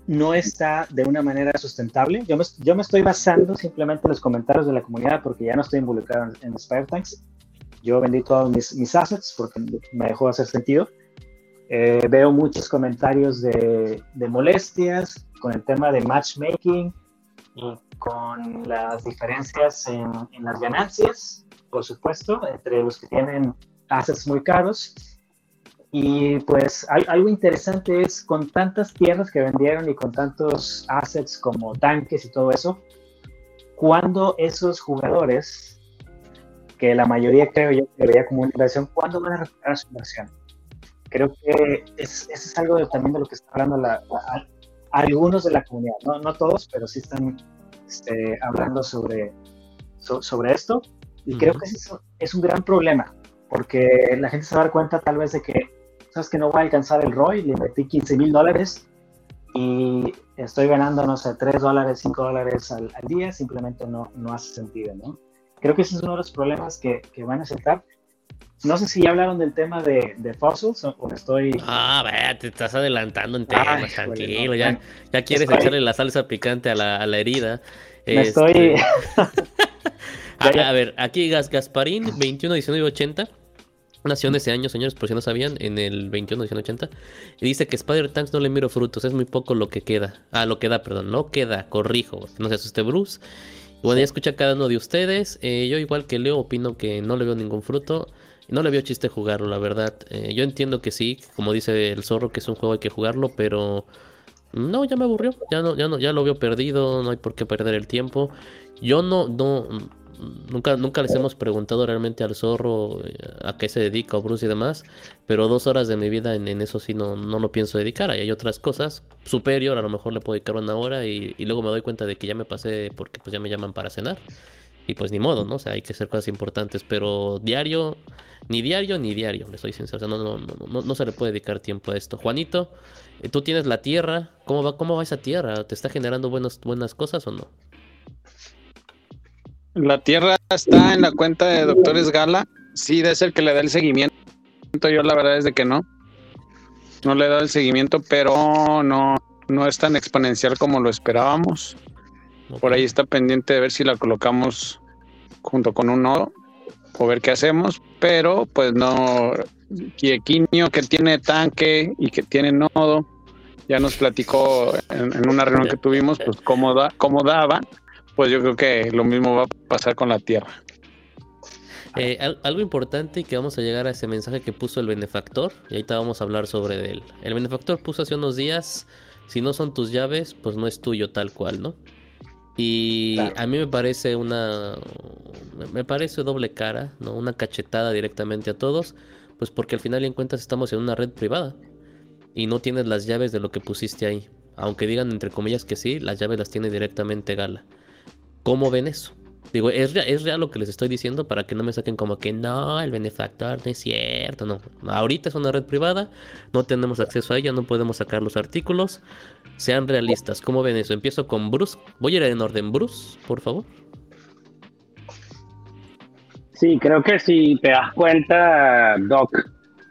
no está de una manera sustentable. Yo me, estoy basando simplemente en los comentarios de la comunidad porque ya no estoy involucrado en, en Spartax. Yo vendí todos mis, assets porque me dejó hacer sentido. Eh, veo muchos comentarios de, molestias con el tema de matchmaking y con las diferencias en, en las ganancias, por supuesto, entre los que tienen assets muy caros. Y pues al- algo interesante es con tantas tierras que vendieron y con tantos assets como tanques y todo eso, cuando esos jugadores, que la mayoría creo yo que veía como una inversión, ¿cuándo van a recuperar su inversión? creo que es, eso es algo de- también de lo que está hablando la, la- algunos de la comunidad, no, no todos, pero sí están este, hablando sobre, so- sobre esto. Y creo Ujú. que ese es, es un gran problema, porque la gente se va a dar cuenta tal vez de que, sabes que no voy a alcanzar el ROI, le invertí 15 mil dólares y estoy ganando, no sé, 3 dólares, 5 dólares al, al día, simplemente no, no hace sentido, ¿no? Creo que ese es uno de los problemas que, que van a sentar. No sé si ya hablaron del tema de, de fossils o, o estoy... Ah, te estás adelantando en temas, Ay, tranquilo. no, ya, ya quieres estoy- echarle la salsa picante a la, a la herida. me Este, estoy... *laughs* *laughs* A, a ver, aquí Gas Gasparín, 21, 19 y 80. Nació ese año, señores, por si no sabían, en el 21, 19, 80. Y dice que Spider Tanks no le miro frutos, es muy poco lo que queda. Ah, lo que da, perdón, no queda, corrijo. No se asuste Bruce. Y bueno, ya escucha cada uno de ustedes. Eh, yo, igual que Leo, opino que no le veo ningún fruto. no le veo chiste jugarlo, la verdad. Eh, yo entiendo que sí, como dice el zorro, que es un juego hay que jugarlo, pero no, ya me aburrió, ya no, ya no, ya lo veo perdido, no hay por qué perder el tiempo. Yo no, no, nunca, nunca les hemos preguntado realmente al zorro eh, a qué se dedica o Bruce y demás, pero dos horas de mi vida en, eso sí no, no lo pienso dedicar. hay otras cosas superior, a lo mejor le puedo dedicar una hora y, y luego me doy cuenta de que ya me pasé porque pues ya me llaman para cenar. Y pues ni modo, ¿no? O sea, hay que hacer cosas importantes, pero diario, ni diario ni diario, le soy sincero. O sea, no, no, no, no, se le puede dedicar tiempo a esto. Juanito, eh, tú tienes la tierra, ¿cómo va, cómo va esa tierra? ¿Te está generando buenas, buenas cosas o no? La tierra está en la cuenta de Doctores Gala. Sí, debe ser que le da el seguimiento. Yo la verdad es de que no. No le he dado el seguimiento, pero no, no es tan exponencial como lo esperábamos. Por ahí está pendiente de ver si la colocamos junto con un nodo o ver qué hacemos, pero pues no, Quiequinio que tiene tanque y que tiene nodo, ya nos platicó en, una reunión que tuvimos, pues cómo, da, cómo daba, pues yo creo que lo mismo va a pasar con la Tierra. Eh, algo importante y que vamos a llegar a ese mensaje que puso el benefactor, y ahorita vamos a hablar sobre él. El benefactor puso hace unos días, si no son tus llaves, pues no es tuyo tal cual, ¿no? Y a mí me parece una. Me parece doble cara, ¿no? Una cachetada directamente a todos. Pues porque al final en cuentas estamos en una red privada. Y no tienes las llaves de lo que pusiste ahí. Aunque digan entre comillas que sí, las llaves las tiene directamente Gala. ¿Cómo ven eso? Digo, ¿es, ¿es real lo que les estoy diciendo para que no me saquen como que no, el benefactor no es cierto? No, ahorita es una red privada, no tenemos acceso a ella, no podemos sacar los artículos. Sean realistas, ¿cómo ven eso? Empiezo con Bruce. Voy a ir en orden, Bruce, por favor. Sí, creo que si te das cuenta, Doc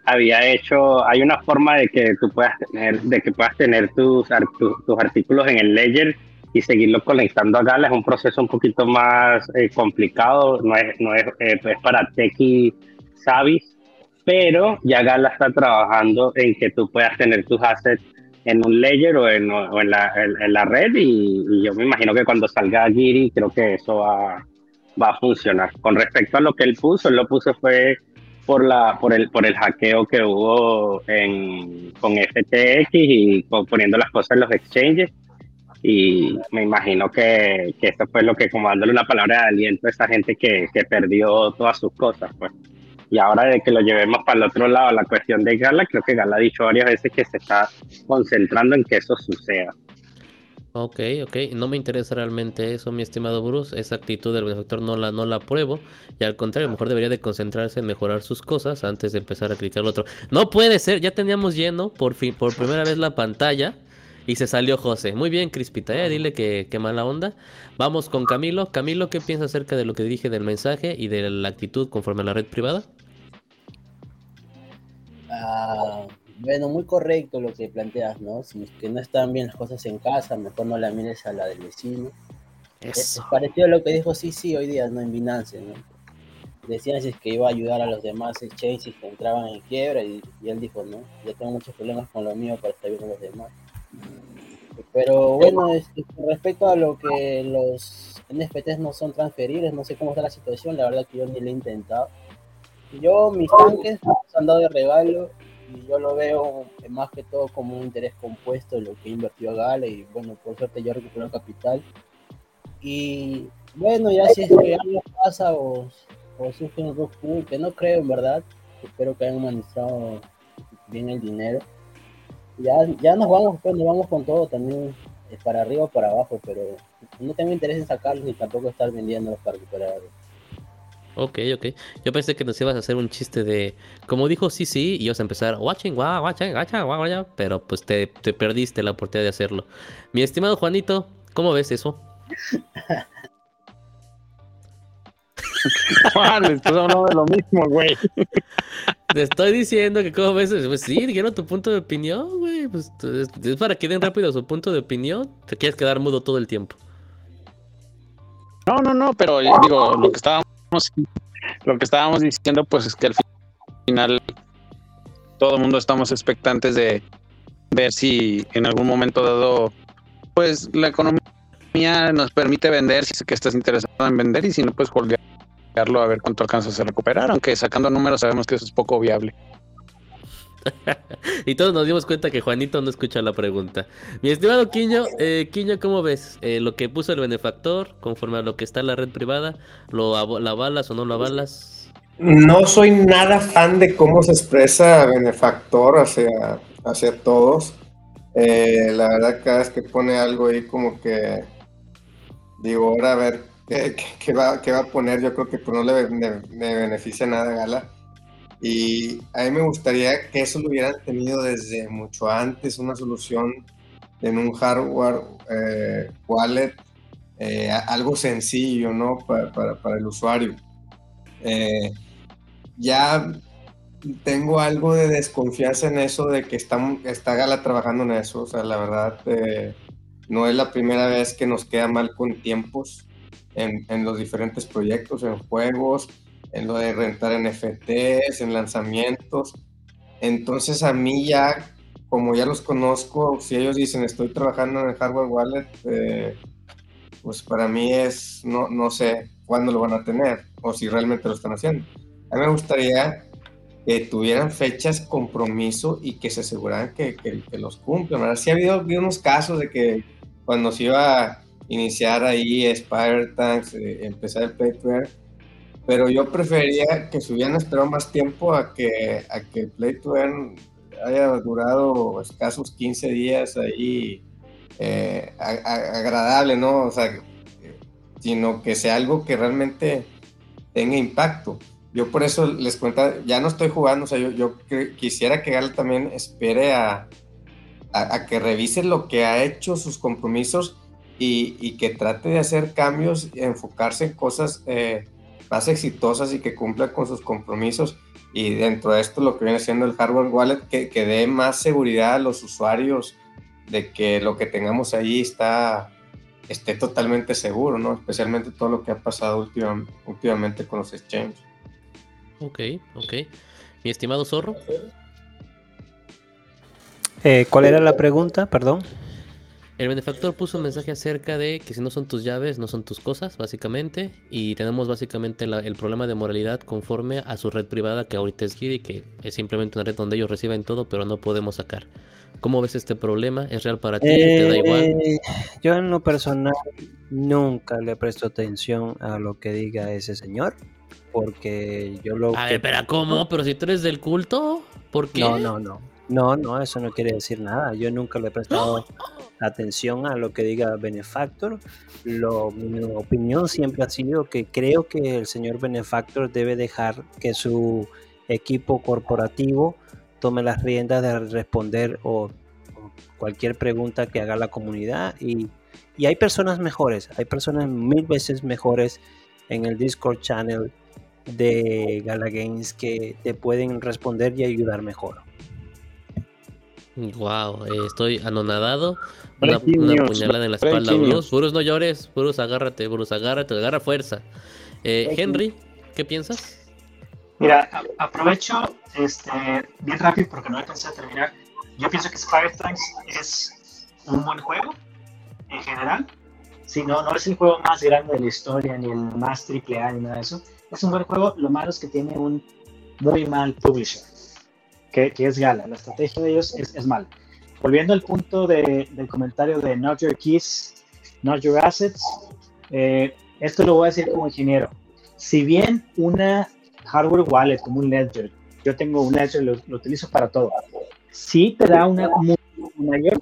había hecho, hay una forma de que tú puedas tener, de que puedas tener tus, tus artículos en el ledger y seguirlo conectando a Gala es un proceso un poquito más eh, complicado, no es, no es, eh, es para techie savvy, pero ya Gala está trabajando en que tú puedas tener tus assets en un ledger o en, o en, la, en, la, red y, yo me imagino que cuando salga Giri creo que eso va, va a funcionar. Con respecto a lo que él puso, él lo puso fue por la por el por el hackeo que hubo en, con FTX y poniendo las cosas en los exchanges y me imagino que, que esto fue lo que, como dándole una palabra de aliento a esa gente que, que perdió todas sus cosas, pues. Y ahora de que lo llevemos para el otro lado, la cuestión de Gala, creo que Gala ha dicho varias veces que se está concentrando en que eso suceda. Ok, ok, no me interesa realmente eso, mi estimado Bruce. Esa actitud del benefactor no la, no la apruebo. Y al contrario, mejor debería de concentrarse en mejorar sus cosas antes de empezar a criticar al otro. No puede ser, ya teníamos lleno por fin, por primera vez la pantalla. Y se salió José. Muy bien, Crispita, ¿eh? dile que, qué mala onda. Vamos con Camilo. Camilo, ¿qué piensas acerca de lo que dije del mensaje y de la actitud conforme a la red privada? Ah, bueno, muy correcto lo que planteas, ¿no? Si es que no están bien las cosas en casa, mejor no la mires a la del vecino. Es, parecido a lo que dijo sí, sí, hoy día, ¿no? En Binance, ¿no? Decían si es que iba a ayudar a los demás exchanges que entraban en quiebra y, y él dijo, no, yo tengo muchos problemas con lo mío para estar bien con los demás. Pero bueno, este, respecto a lo que los NFTs no son transferibles, no sé cómo está la situación, la verdad que yo ni lo he intentado. Yo mis tanques se han dado de regalo y yo lo veo más que todo como un interés compuesto lo que invirtió Gala y bueno, por suerte yo recupero capital. Y bueno, ya si es que algo pasa o, o surge un rock pool, que no creo en verdad, espero que hayan administrado bien el dinero ya, ya nos vamos, pues, nos vamos con todo también, eh, para arriba o para abajo, pero no tengo interés en sacarlos ni tampoco estar vendiéndolos para recuperar. Ok, ok. Yo pensé que nos ibas a hacer un chiste de, como dijo sí, sí, y ibas a empezar, watching, guau, watching, gacha, guau, pero pues te, te perdiste la oportunidad de hacerlo. Mi estimado Juanito, ¿cómo ves eso? *laughs* *laughs* Juan, estás hablando de lo mismo, güey. Te estoy diciendo que como ves, pues sí, dijeron tu punto de opinión, güey. Pues es para que den rápido su punto de opinión. Te quieres quedar mudo todo el tiempo. No, no, no, pero digo, lo que estábamos, lo que estábamos diciendo, pues es que al final todo el mundo estamos expectantes de ver si en algún momento dado, pues la economía nos permite vender, si es que estás interesado en vender y si no, pues colgar a ver cuánto alcanza a recuperar, aunque sacando números sabemos que eso es poco viable. *laughs* y todos nos dimos cuenta que Juanito no escucha la pregunta. Mi estimado Quiño, eh, Quiño, ¿cómo ves? Eh, lo que puso el benefactor, conforme a lo que está en la red privada, ¿lo la balas o no lo balas? No soy nada fan de cómo se expresa benefactor hacia, hacia todos. Eh, la verdad, cada vez que pone algo ahí como que digo, ahora a ver qué, va, qué va a poner, yo creo que pues, no le, me beneficia nada a Gala. Y a mí me gustaría que eso lo hubieran tenido desde mucho antes, una solución en un hardware eh, wallet, eh, algo sencillo, ¿no? Para, para, el usuario. Eh, ya tengo algo de desconfianza en eso de que está, está Gala trabajando en eso. O sea, la verdad, no es la primera vez que nos queda mal con tiempos en, en los diferentes proyectos, en juegos, en lo de rentar NFTs, en lanzamientos. Entonces a mí ya, como ya los conozco, si ellos dicen estoy trabajando en el hardware wallet, eh, pues para mí es, no, no sé cuándo lo van a tener o si realmente lo están haciendo. A mí me gustaría que tuvieran fechas, compromiso y que se aseguraran que, que, los cumplan. Ahora sí ha habido, unos casos de que cuando se iba iniciar ahí Spire Tanks, eh, empezar el Play pero yo preferiría que se hubieran esperado más tiempo a que, a que el Play to Earn haya durado escasos 15 días ahí eh, agradable, ¿no? O sea, sino que sea algo que realmente tenga impacto. Yo por eso les cuento, ya no estoy jugando, o sea, yo, yo quisiera que Gal también espere a, a, que revise lo que ha hecho, sus compromisos y, y, que trate de hacer cambios y enfocarse en cosas eh, más exitosas y que cumplan con sus compromisos. Y dentro de esto lo que viene siendo el hardware wallet, que, que dé más seguridad a los usuarios de que lo que tengamos ahí está esté totalmente seguro, ¿no? Especialmente todo lo que ha pasado últimamente con los exchanges. Ok, ok. Mi estimado Zorro. Eh, ¿Cuál era la pregunta? Perdón. El benefactor puso un mensaje acerca de que si no son tus llaves, no son tus cosas, básicamente. Y tenemos básicamente el problema de moralidad conforme a su red privada que ahorita es Giri, que es simplemente una red donde ellos reciben todo, pero no podemos sacar. ¿Cómo ves este problema? ¿Es real para ti? ¿Te da igual? Eh, yo en lo personal nunca le presto atención a lo que diga ese señor. Porque yo lo... A ver, pero ¿cómo? ¿Pero si tú eres del culto? ¿Por qué? No, no, no. No, no, eso no quiere decir nada. Yo nunca le he prestado *gasps* atención a lo que diga Benefactor. Lo, mi opinión siempre ha sido que creo que el señor Benefactor debe dejar que su equipo corporativo tome las riendas de responder o, cualquier pregunta que haga la comunidad. Y, y hay personas mejores, hay personas mil veces mejores en el Discord channel de Gala Games que te pueden responder y ayudar mejor. Wow, eh, estoy anonadado. Una, puñalada en la espalda, Bruce. Bruce, no llores. Bruce, agárrate, Bruce, agárrate, agarra fuerza. Eh, Henry, ¿qué piensas? Mira, aprovecho este, bien rápido porque no alcancé a terminar. Yo pienso que Spire Tanks es un buen juego en general. Si no, no es el juego más grande de la historia, ni el más triple A, ni nada de eso. Es un buen juego. Lo malo es que tiene un muy mal publisher que, es Gala. La estrategia de ellos es, es mala. Volviendo al punto del comentario de Not Your Keys, Not Your Assets, eh, esto lo voy a decir como ingeniero. Si bien una hardware wallet como un Ledger, yo tengo un Ledger, lo, lo utilizo para todo, sí te da una, mayor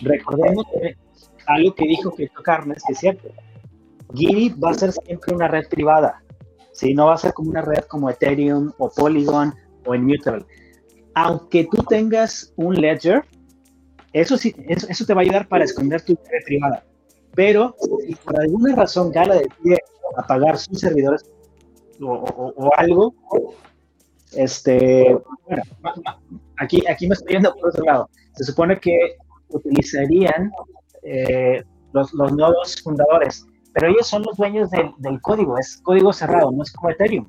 Recordemos que algo que dijo Cristo Carnes, que es cierto, Giri va a ser siempre una red privada, ¿sí? no va a ser como una red como Ethereum o Polygon o en Mutual. Aunque tú tengas un ledger, eso sí, eso, te va a ayudar para esconder tu privada. Pero si por alguna razón Gala decide apagar sus servidores o, algo, este, bueno, aquí, aquí me estoy yendo por otro lado. Se supone que utilizarían eh, los, los nodos fundadores, pero ellos son los dueños del, del, código, es código cerrado, no es como Ethereum.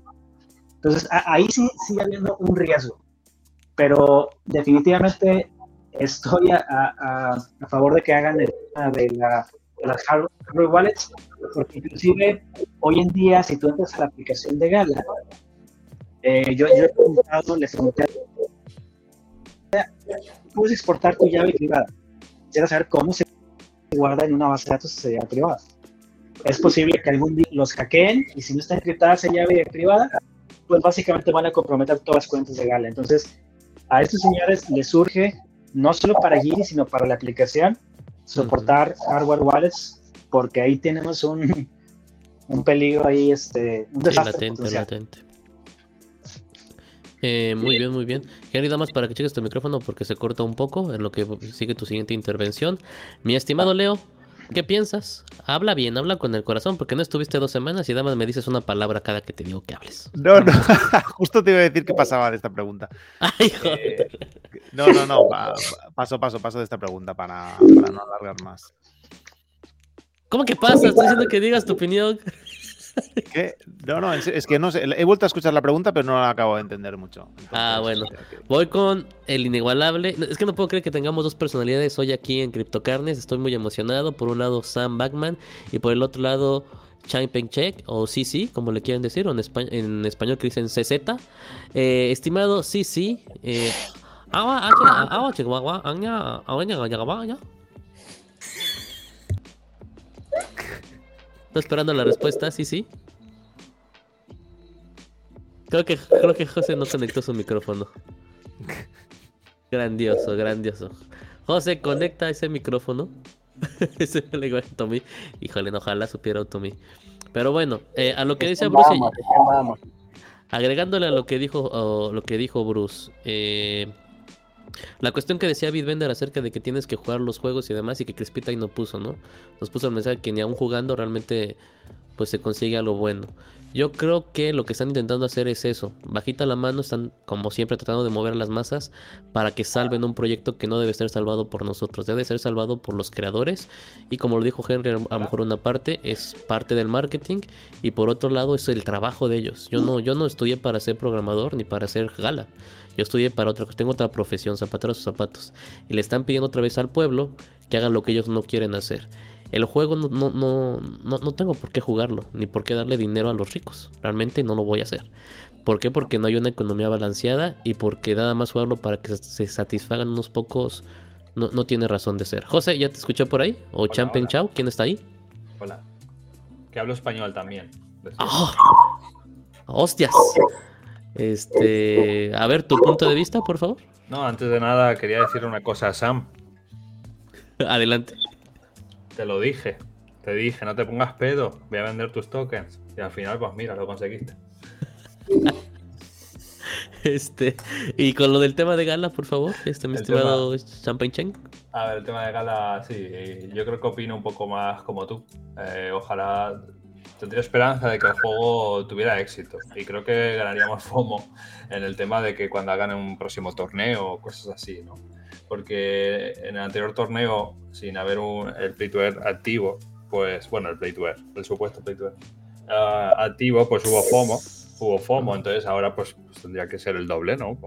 Entonces, ahí sí sigue habiendo un riesgo, pero definitivamente estoy a, favor de que hagan el tema de la de las hardware wallets, porque inclusive hoy en día, si tú entras a la aplicación de Gala, eh, yo, yo he preguntado, les pregunté, puedes exportar tu llave privada. Quisiera saber cómo se guarda en una base de datos privada. Es posible que algún día los hackeen y si no está encriptada esa llave privada, pues básicamente van a comprometer todas las cuentas de Gala. Entonces, a estos señores les surge, no solo para Giri, sino para la aplicación, soportar hardware wallets, porque ahí tenemos un, un peligro ahí, este, un desastre. latente, latente. Eh, muy bien, muy bien. Henry, nada más para que cheques tu micrófono porque se corta un poco en lo que sigue tu siguiente intervención. Mi estimado Leo, ¿qué piensas? Habla bien, habla con el corazón porque no estuviste dos semanas y nada más me dices una palabra cada que te digo que hables. No, no, *laughs* justo te iba a decir qué pasaba de esta pregunta. Ay, joder. Eh, no, no, no, pa- pa- paso, paso, paso de esta pregunta para, para no alargar más. ¿Cómo que pasa? Estoy diciendo que digas tu opinión. ¿Qué? No, no, es, es que no sé, he vuelto a escuchar la pregunta, pero no la acabo de entender mucho. Entonces, Ah, bueno. eh, Voy con el inigualable. Es que no puedo creer que tengamos dos personalidades hoy aquí en Cryptocarnes. Estoy muy emocionado. Por un lado, Sam Backman y por el otro lado, Chang Peng Chek o CC, como le quieren decir, o en, espa- en español que dicen CZ. Eh, estimado CC, eh, Estoy esperando la respuesta, sí, sí. Creo que, creo que José no conectó su micrófono. *laughs* Grandioso, grandioso. José, conecta ese micrófono. *laughs* ese le digo a Tommy. Híjole, no, ojalá supiera Tommy. Pero bueno, eh, a lo que decía Bruce, Vamos, vamos. agregándole a lo que dijo, o lo que dijo Bruce, eh, la cuestión que decía Bitbender acerca de que tienes que jugar los juegos y demás, y que Crispita ahí no puso, ¿no? Nos puso el mensaje que ni aún jugando realmente pues se consigue algo bueno. Yo creo que lo que están intentando hacer es eso. Bajita la mano, están como siempre tratando de mover las masas para que salven un proyecto que no debe ser salvado por nosotros, debe ser salvado por los creadores. Y como lo dijo Henry, a lo mejor una parte es parte del marketing y por otro lado es el trabajo de ellos. Yo no, yo no estudié para ser programador ni para ser gala. Yo estudié para otra, tengo otra profesión, zapatero a sus zapatos. Y le están pidiendo otra vez al pueblo que hagan lo que ellos no quieren hacer. El juego no, no, no, no, tengo por qué jugarlo, ni por qué darle dinero a los ricos. Realmente no lo voy a hacer. ¿Por qué? Porque no hay una economía balanceada y porque nada más jugarlo para que se satisfagan unos pocos no, no tiene razón de ser. José, ¿ya te escuché por ahí? ¿O Hola, Champen hola. Chao? ¿Quién está ahí? Hola. Que hablo español también. ¡Ah! ¡Hostias! Este, a ver, tu punto de vista, por favor. No, antes de nada quería decir una cosa a Sam. *laughs* Adelante. Te lo dije. Te dije, no te pongas pedo. Voy a vender tus tokens. Y al final, pues mira, lo conseguiste. *laughs* Este, y con lo del tema de gala, por favor, este, mi El estimado Champagne Cheng. A ver, el tema de gala, sí, yo creo que opino un poco más como tú. Eh, ojalá tendría esperanza de que el juego tuviera éxito. Y creo que ganaríamos *laughs* FOMO en el tema de que cuando hagan un próximo torneo o cosas así, ¿no? Porque en el anterior torneo, sin haber un, el play to earn activo, pues, bueno, el play to earn, el supuesto play to earn, ah, activo, pues hubo FOMO. Hubo FOMO, entonces ahora pues, pues tendría que ser el doble, ¿no?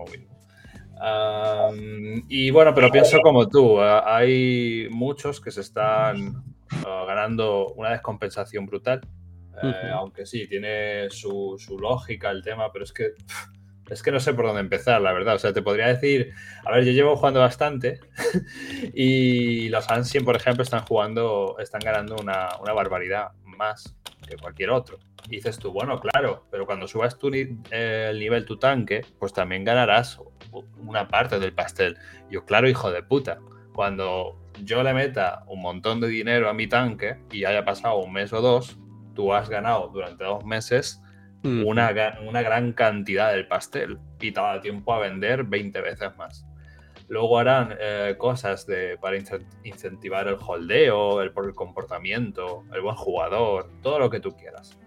Am, y bueno, pero pienso como tú, ah, hay muchos que se están ah, ganando una descompensación brutal, eh, Ujú. aunque sí, tiene su, su lógica el tema, pero es que pff, es que no sé por dónde empezar, la verdad. O sea, te podría decir, a ver, yo llevo jugando bastante *laughs* y los Ancient, por ejemplo, están jugando, están ganando una, una barbaridad más que cualquier otro. Y dices tú, bueno, claro, pero cuando subas tu eh, el nivel tu tanque, pues también ganarás una parte del pastel. Yo, claro, hijo de puta, cuando yo le meta un montón de dinero a mi tanque y haya pasado un mes o dos, tú has ganado durante dos meses Mm. una, una gran cantidad del pastel y te da tiempo a vender 20 veces más. Luego harán eh, cosas de, para incen- incentivar el holdeo, el, el comportamiento, el buen jugador, todo lo que tú quieras.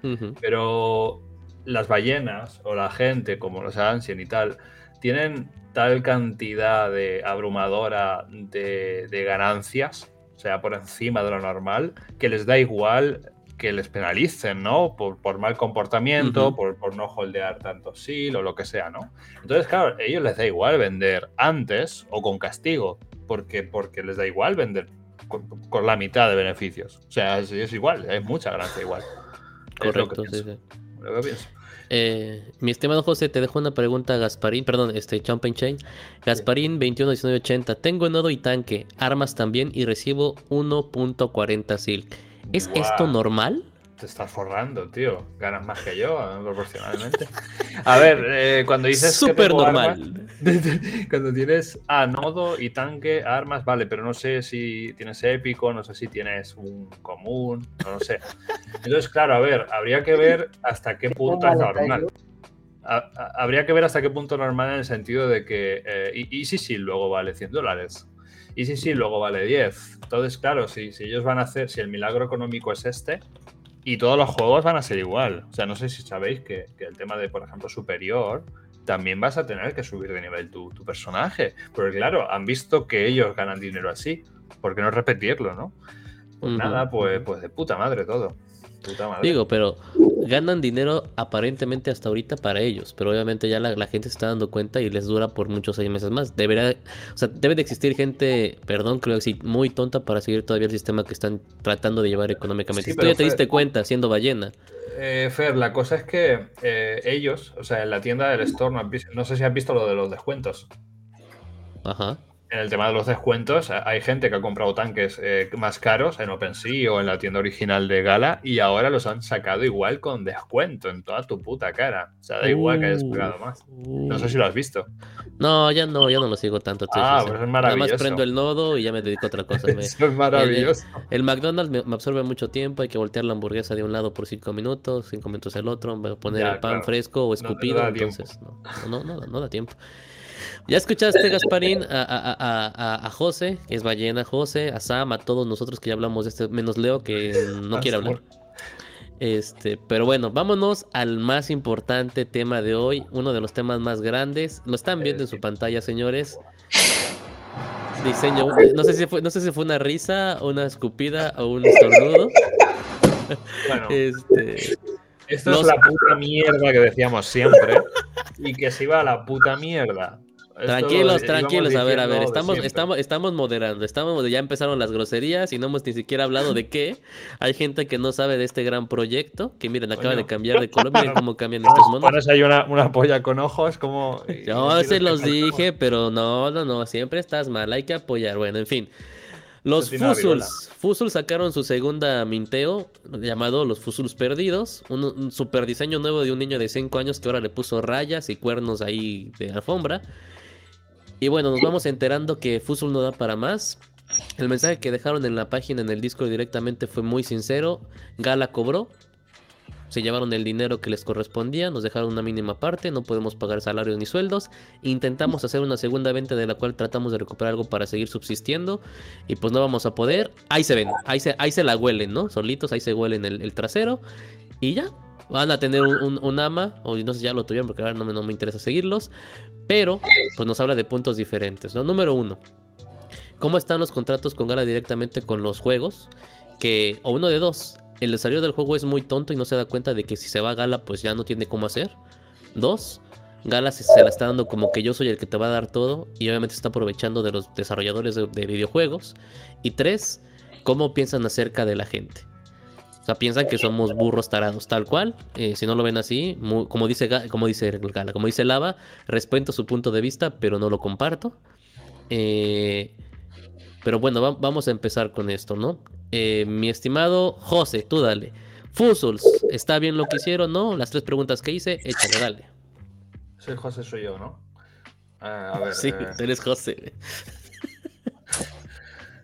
Pero las ballenas o la gente, como los Ancient y tal, tienen tal cantidad de abrumadora de, de ganancias, o sea, por encima de lo normal, que les da igual que les penalicen, ¿no? Por, por mal comportamiento, Ujú. por, por no holdear tanto SIL o lo que sea, ¿no? Entonces, claro, a ellos les da igual vender antes o con castigo, porque, porque les da igual vender con, con la mitad de beneficios. O sea, es, es igual, es mucha ganancia igual. Es lo que Correcto, sí, pienso, sí. lo que pienso. Eh, mi estimado José, te dejo una pregunta a Gasparín, perdón, este Jumping Chain. Gasparín 211980. Tengo nodo y tanque, armas también y recibo 1.40 silk. ¿Es Buah. esto normal? Te estás forrando, tío. Ganas más que yo, proporcionalmente. A ver, eh, cuando dices. Súper normal. armas- *laughs* cuando tienes a nodo y tanque, armas, vale, pero no sé si tienes épico, no sé si tienes un común, no lo sé. Entonces, claro, a ver, habría que ver hasta qué punto es normal. Ha- ha- habría que ver hasta qué punto normal en el sentido de que. eh, y, y sí, sí, luego vale 100 dólares. Y sí, sí, luego vale 10. Entonces, claro, si, si ellos van a hacer, si el milagro económico es este, y todos los juegos van a ser igual. O sea, no sé si sabéis que, que el tema de, por ejemplo, superior, también vas a tener que subir de nivel tu, tu personaje. Porque claro, han visto que ellos ganan dinero así. ¿Por qué no repetirlo, no? Pues nada, pues, pues de puta madre todo. Puta madre. Digo, pero ganan dinero aparentemente hasta ahorita para ellos, pero obviamente ya la, la gente se está dando cuenta y les dura por muchos seis meses más. Debería, o sea, debe de existir gente, perdón, creo que sí, muy tonta para seguir todavía el sistema que están tratando de llevar económicamente. Sí, Si tú ya te diste cuenta siendo ballena. Eh, Fer, la cosa es que eh, ellos, o sea, en la tienda del store, no, no sé si has visto lo de los descuentos. Ajá. En el tema de los descuentos, hay gente que ha comprado tanques eh, más caros en OpenSea o en la tienda original de Gala y ahora los han sacado igual con descuento en toda tu puta cara. O sea, da igual que hayas Uh, pagado más. No sé si lo has visto. No, ya no, ya no lo sigo tanto. Ah, sincero. pues es Nada más maravilloso. prendo el nodo y ya me dedico a otra cosa. Me- *laughs* Eso es maravilloso. El McDonald's me, me absorbe mucho tiempo, hay que voltear la hamburguesa de un lado por cinco minutos, cinco minutos el otro, voy a poner Ya, el pan claro. fresco o escupido, entonces no, no, no da tiempo. Ya escuchaste, Gasparín, a, a, a, a, a José, que es ballena José, a Sam, a todos nosotros que ya hablamos de este, menos Leo, que no Ah, quiere hablar. Este, pero bueno, vámonos al más importante tema de hoy, uno de los temas más grandes. Lo están viendo en su pantalla, señores. Diseño, no sé si fue, no sé si fue una risa, una escupida o un estornudo. Bueno, Este, esto los- es la puta mierda que decíamos siempre y que se iba a la puta mierda. Esto tranquilos, lo tranquilos, a ver, a ver, estamos, estamos, estamos moderando, estamos, ya empezaron las groserías y no hemos ni siquiera hablado de qué. Hay gente que no sabe de este gran proyecto, que miren, acaba Coño. de cambiar de color, miren cómo cambian estos monos. Pones ahí una, una polla con ojos como... no Yo quieres se los dije, pero no, no, no, siempre estás mal, hay que apoyar. Bueno, en fin. Los. Fusuls. Fusuls sacaron su segunda minteo, llamado Los Fusuls Perdidos. Un, un super diseño nuevo de un niño de 5 años que ahora le puso rayas y cuernos ahí de alfombra. Y bueno, nos vamos enterando que Fusul no da para más. El mensaje que dejaron en la página, en el disco directamente fue muy sincero. Gala cobró. Se llevaron el dinero que les correspondía, nos dejaron una mínima parte, no podemos pagar salarios ni sueldos. Intentamos hacer una segunda venta de la cual tratamos de recuperar algo para seguir subsistiendo y pues no vamos a poder. Ahí se ven, ahí se, ahí se la huelen, ¿no? Solitos, ahí se huelen el, el trasero y ya. Van a tener un, un- ama, o no sé ya lo tuvieron porque ahora no me, no me interesa seguirlos, pero pues nos habla de puntos diferentes, ¿no? Número uno, ¿cómo están los contratos con Gala directamente con los juegos? Que, o uno de dos, el desarrollo del juego es muy tonto y no se da cuenta de que si se va a Gala pues ya no tiene cómo hacer. Dos, Gala se, la está dando como que yo soy el que te va a dar todo y obviamente se está aprovechando de los desarrolladores de, de videojuegos. Y tres, ¿cómo piensan acerca de la gente? O sea, piensan que somos burros tarados, tal cual. Eh, si no lo ven así, como dice como dice Gala, como dice Lava, respeto su punto de vista, pero no lo comparto. Eh, pero bueno, va- vamos a empezar con esto, ¿no? Eh, mi estimado José, tú dale. Fusuls, ¿está bien lo que hicieron? ¿No? Las tres preguntas que hice, échale, dale. Soy José, soy yo, ¿no? Ah, a ver. Sí, eh, tú eres José.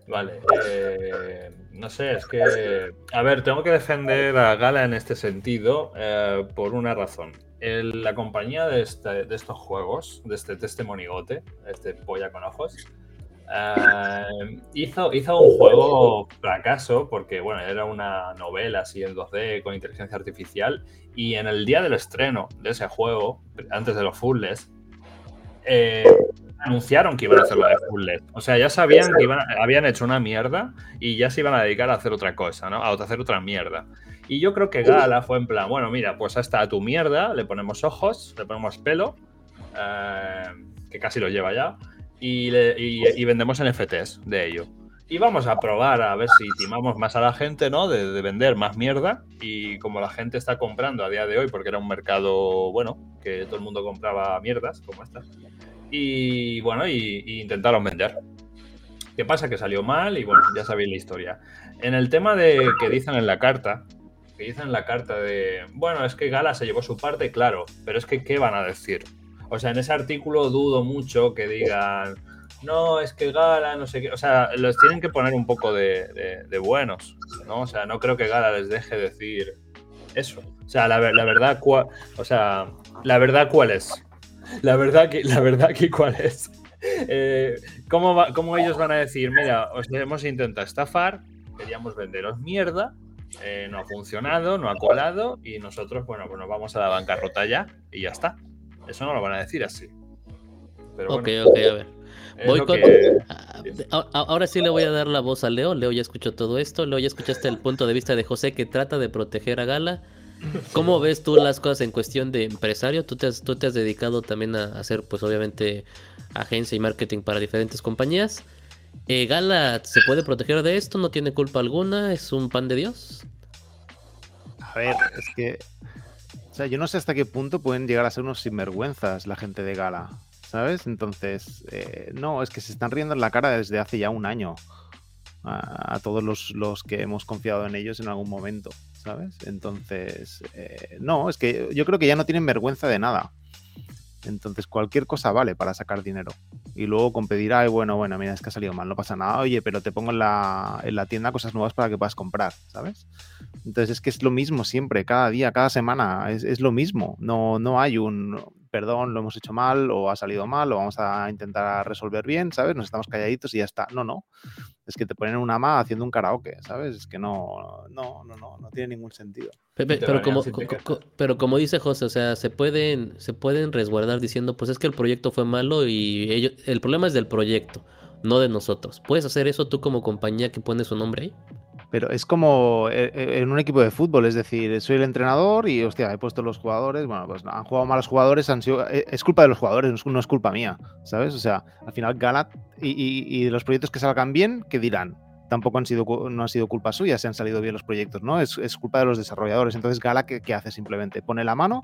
Vale. eh, no sé, es que. A ver, tengo que defender a Gala en este sentido eh, por una razón. El- la compañía de, este- de estos juegos, de este, de este monigote, este polla con ojos, eh, hizo, hizo un juego fracaso porque, bueno, era una novela así en 2D con inteligencia artificial. Y en el día del estreno de ese juego, antes de los fulls, eh, anunciaron que iban a hacerlo de full LED. O sea, ya sabían que iban a- habían hecho una mierda y ya se iban a dedicar a hacer otra cosa, ¿no? A hacer otra mierda. Y yo creo que Gala fue en plan, bueno, mira, pues hasta tu mierda, le ponemos ojos, le ponemos pelo, eh, que casi lo lleva ya, y, le- y- y vendemos NFTs de ello. y vamos a probar a ver si timamos más a la gente, ¿no? De, de, vender más mierda. Y como la gente está comprando a día de hoy, porque era un mercado, bueno, que todo el mundo compraba mierdas como esta. Y bueno, y, y intentaron vender. ¿Qué pasa? Que salió mal y bueno, ya sabéis la historia. En el tema de que dicen en la carta, que dicen en la carta de, bueno, es que Gala se llevó su parte, claro, pero es que, ¿qué van a decir? O sea, en ese artículo dudo mucho que digan, no, es que Gala, no sé qué, o sea, los tienen que poner un poco de, buenos, ¿no? O sea, no creo que Gala les deje decir eso. O sea, la, verdad, cua, o sea, la verdad, ¿cuál es? La verdad que, la verdad que, ¿cuál es? Eh, ¿cómo, ¿Cómo ellos van a decir, mira, os hemos intentado estafar, queríamos venderos mierda, eh, no ha funcionado, no ha colado y nosotros, bueno, pues nos vamos a la bancarrota ya y ya está. Eso no lo van a decir así. Pero ok, bueno, ok, a ver. Voy con... que... Ahora sí le voy a dar la voz a Leo. Leo ya escuchó todo esto. Leo ya escuchaste el punto de vista de José que trata de proteger a Gala. *laughs* ¿Cómo ves tú las cosas en cuestión de empresario? Tú te has, tú te has dedicado también a hacer, pues obviamente, agencia y marketing para diferentes compañías. Eh, ¿Gala se puede proteger de esto? ¿No tiene culpa alguna? ¿Es un pan de Dios? A ver, es que. O sea, yo no sé hasta qué punto pueden llegar a ser unos sinvergüenzas la gente de Gala. ¿Sabes? Entonces, eh, no, es que se están riendo en la cara desde hace ya un año a, todos los, los, que hemos confiado en ellos en algún momento, ¿sabes? Entonces, eh, no, es que yo creo que ya no tienen vergüenza de nada. Entonces, cualquier cosa vale para sacar dinero. Y luego con pedir, ay, bueno, bueno, mira, es que ha salido mal, no pasa nada. Oye, pero te pongo en la, en la tienda cosas nuevas para que puedas comprar, ¿sabes? Entonces, es que es lo mismo siempre, cada día, cada semana, es, es lo mismo. No, no hay un, perdón, lo hemos hecho mal o ha salido mal o vamos a intentar resolver bien, ¿sabes? Nos estamos calladitos y ya está. No, no. Es que te ponen una ma haciendo un karaoke, ¿sabes? Es que no, no, no, no, no tiene ningún sentido. Pero, pero como, co, pero como dice José, o sea, se pueden, se pueden resguardar diciendo, pues es que el proyecto fue malo y ellos, el problema es del proyecto, no de nosotros. ¿Puedes hacer eso tú como compañía que pone su nombre ahí? Pero es como en un equipo de fútbol, es decir, soy el entrenador y, hostia, he puesto los jugadores, bueno, pues han jugado malos jugadores, han sido, es culpa de los jugadores, no es culpa mía, ¿sabes? O sea, al final Galat y, y, y los proyectos que salgan bien, ¿qué dirán? Tampoco han sido, no ha sido culpa suya si han salido bien los proyectos, ¿no? Es, es culpa de los desarrolladores. Entonces, Gala, ¿qué, ¿qué hace? Simplemente pone la mano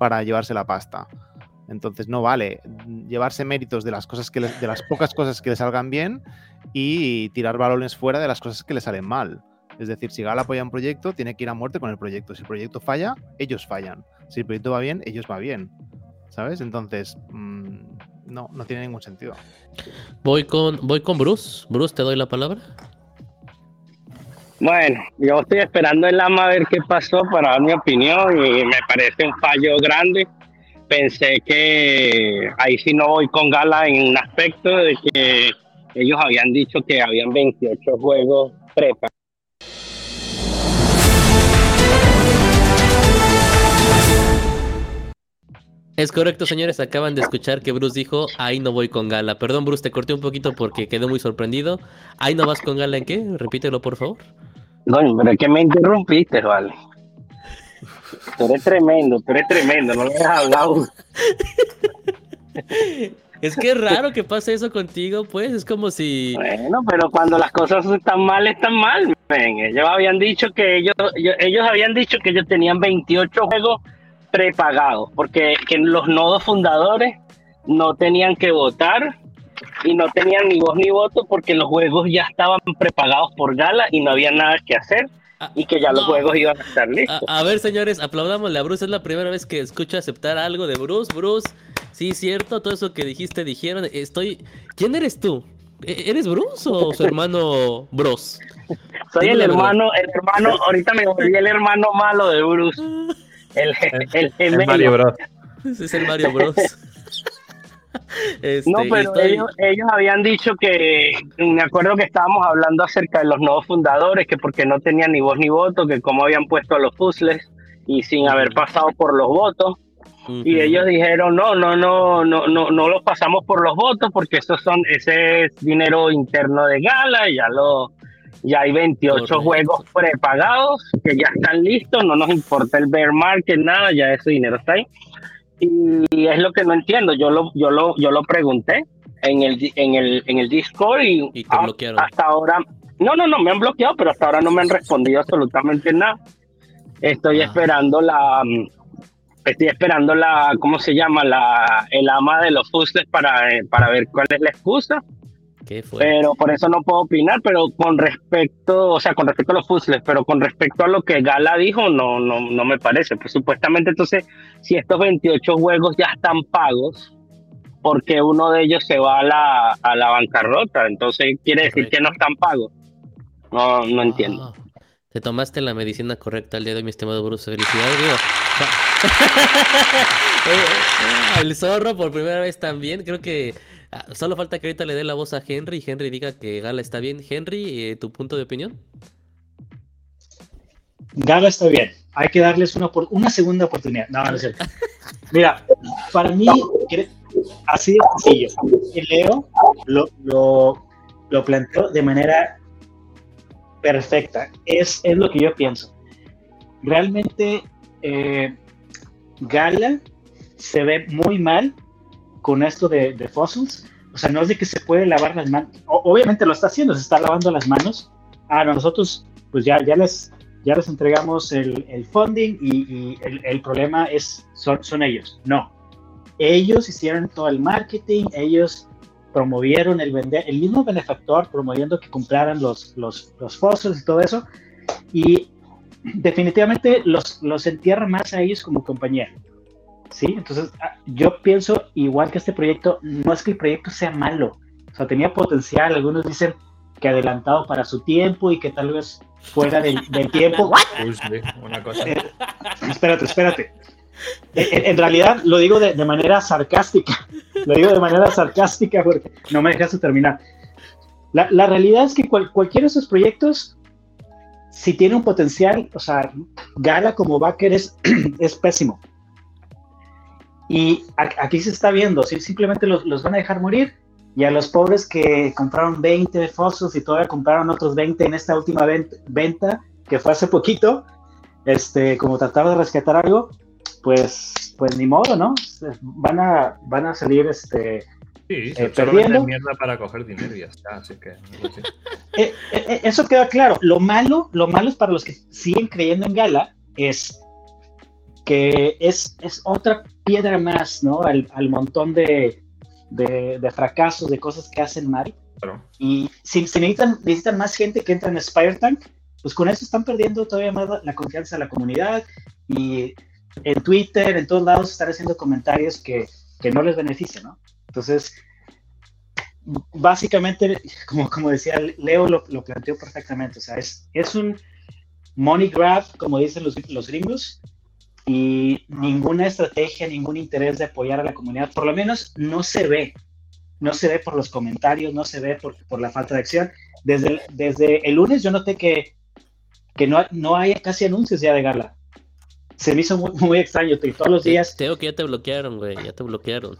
para llevarse la pasta. Entonces no vale llevarse méritos de las cosas que le, de las pocas cosas que le salgan bien y tirar balones fuera de las cosas que le salen mal. Es decir, si Gala apoya un proyecto, tiene que ir a muerte con el proyecto. Si el proyecto falla, ellos fallan. Si el proyecto va bien, ellos va bien. ¿Sabes? Entonces, mmm, no, no tiene ningún sentido. Voy con, voy con Bruce. Bruce, te doy la palabra. Bueno, yo estoy esperando el AMA a ver qué pasó para dar mi opinión y me parece un fallo grande pensé que ahí sí no voy con Gala en un aspecto de que ellos habían dicho que habían 28 juegos prepa. Es correcto, señores. Acaban de escuchar que Bruce dijo, ahí no voy con Gala. Perdón, Bruce, te corté un poquito porque quedé muy sorprendido. ¿Ahí no vas con Gala en qué? Repítelo, por favor. No, pero es que me interrumpiste, vale. Tú eres tremendo, tú eres tremendo, no le has hablado. Es que es raro que pase eso contigo, pues, es como si... Bueno, pero cuando las cosas están mal, están mal. Ven. Ellos habían dicho que ellos, ellos habían dicho que ellos tenían 28 juegos prepagados, porque que los nodos fundadores no tenían que votar y no tenían ni voz ni voto porque los juegos ya estaban prepagados por Gala y no había nada que hacer y que ya los no. juegos iban a estar listos. A, a, ver, señores, aplaudámosle a Bruce. Es la primera vez que escucho aceptar algo de Bruce. Bruce, sí, cierto, todo eso que dijiste, dijeron. Estoy. ¿Quién eres tú? ¿Eres Bruce o su hermano Bros? Soy el hermano, el hermano, ahorita me volví el hermano malo de Bruce. El, el, el, el Mario Bros. Ese es el Mario Bros. *laughs* *laughs* Este, no, pero estoy... ellos, ellos, habían dicho que, me acuerdo que estábamos hablando acerca de los nuevos fundadores, que porque no tenían ni voz ni voto, que cómo habían puesto a los puzzles y sin haber pasado por los votos. Uh -huh. Y ellos dijeron, no, no, no, no, no, no los pasamos por los votos porque esos son, ese es dinero interno de Gala, ya lo, ya hay 28 Correcto. juegos prepagados que ya están listos, no nos importa el bear market, nada, ya ese dinero está ahí y es lo que no entiendo. Yo lo, yo lo, yo lo pregunté. en el, en el, en el Discord y, Y te a- bloquearon. hasta ahora, no, no, no, me han bloqueado, pero hasta ahora no me han respondido absolutamente nada. Estoy Ah. esperando la, mm, estoy esperando la, ¿cómo se llama? La, el ama de los puzzles para, eh, para ver cuál es la excusa. Pero por eso no puedo opinar, pero con respecto, o sea, con respecto a los puzzles, pero con respecto a lo que Gala dijo, no, no, no me parece. Pues supuestamente entonces, si estos 28 juegos ya están pagos, porque uno de ellos se va a la, a la bancarrota, entonces quiere decir que no están pagos. No, no entiendo. Ah, te tomaste la medicina correcta el día de hoy, mi estimado Bruce. Felicidades, digo. *laughs* Eh, eh, El zorro por primera vez también. Creo que solo falta que ahorita le dé la voz a Henry y Henry diga que Gala está bien. Henry, eh, ¿tu punto de opinión? Gala está bien. Hay que darles una, segunda oportunidad. No, no es cierto. Mira, para mí, así de sencillo. Leo lo, planteó de manera perfecta. Es, es lo que yo pienso. Realmente, eh, Gala se ve muy mal con esto de, de. O sea, no es de que se puede lavar las manos. Obviamente lo está haciendo, se está lavando las manos. Ah, no, nosotros, pues ya, ya les ya les entregamos el, funding y, el, problema es, son, son ellos. No. Ellos hicieron todo el marketing, ellos promovieron el vender, el mismo benefactor promoviendo que compraran los, los, los fósiles y todo eso. Y definitivamente los, los entierra más a ellos como compañía. ¿Sí? Entonces, ah, yo pienso igual que este proyecto, no es que el proyecto sea malo, o sea, tenía potencial, algunos dicen que adelantado para su tiempo y que tal vez fuera del, del tiempo. *laughs* Uy, sí, una cosa. Eh, espérate, espérate. En, en realidad lo digo de, de manera sarcástica. Lo digo de manera sarcástica porque no me dejaste terminar. La, la realidad es que cual- cualquiera de esos proyectos, si tiene un potencial, o sea, Gala como backer es, *clears throat* es pésimo. Y aquí se está viendo, si simplemente los, los van a dejar morir. Y a los pobres que compraron 20 fosos y todavía compraron otros 20 en esta última vent- venta, que fue hace poquito, este, como tratar de rescatar algo, pues, pues ni modo, ¿no? Van a, van a salir, este, Sí, eh, perdiendo. mierda para coger dinero y ya está, así que. *laughs* Eh, eh, eh, eso queda claro. Lo malo, lo malo es para los que siguen creyendo en Gala es que es, es otra piedra más, ¿no? Al, al montón de, de, de fracasos, de cosas que hacen. Claro. Y si, si necesitan, necesitan más gente que entra en Spire Tank, pues con eso están perdiendo todavía más la, la confianza de la comunidad. Y en Twitter, en todos lados, están haciendo comentarios que, que no les benefician, ¿no? Entonces, básicamente, como, como decía Leo, lo, lo planteó perfectamente. O sea, es, es un money grab, como dicen los, los gringos, y ninguna estrategia, ningún interés de apoyar a la comunidad, por lo menos no se ve. No se ve por los comentarios, no se ve por, por la falta de acción. Desde el, desde el lunes yo noté que, que no, no hay casi anuncios ya de gala. Se me hizo muy, muy extraño. Todos los días Teo que ya te bloquearon, güey. Ya te bloquearon.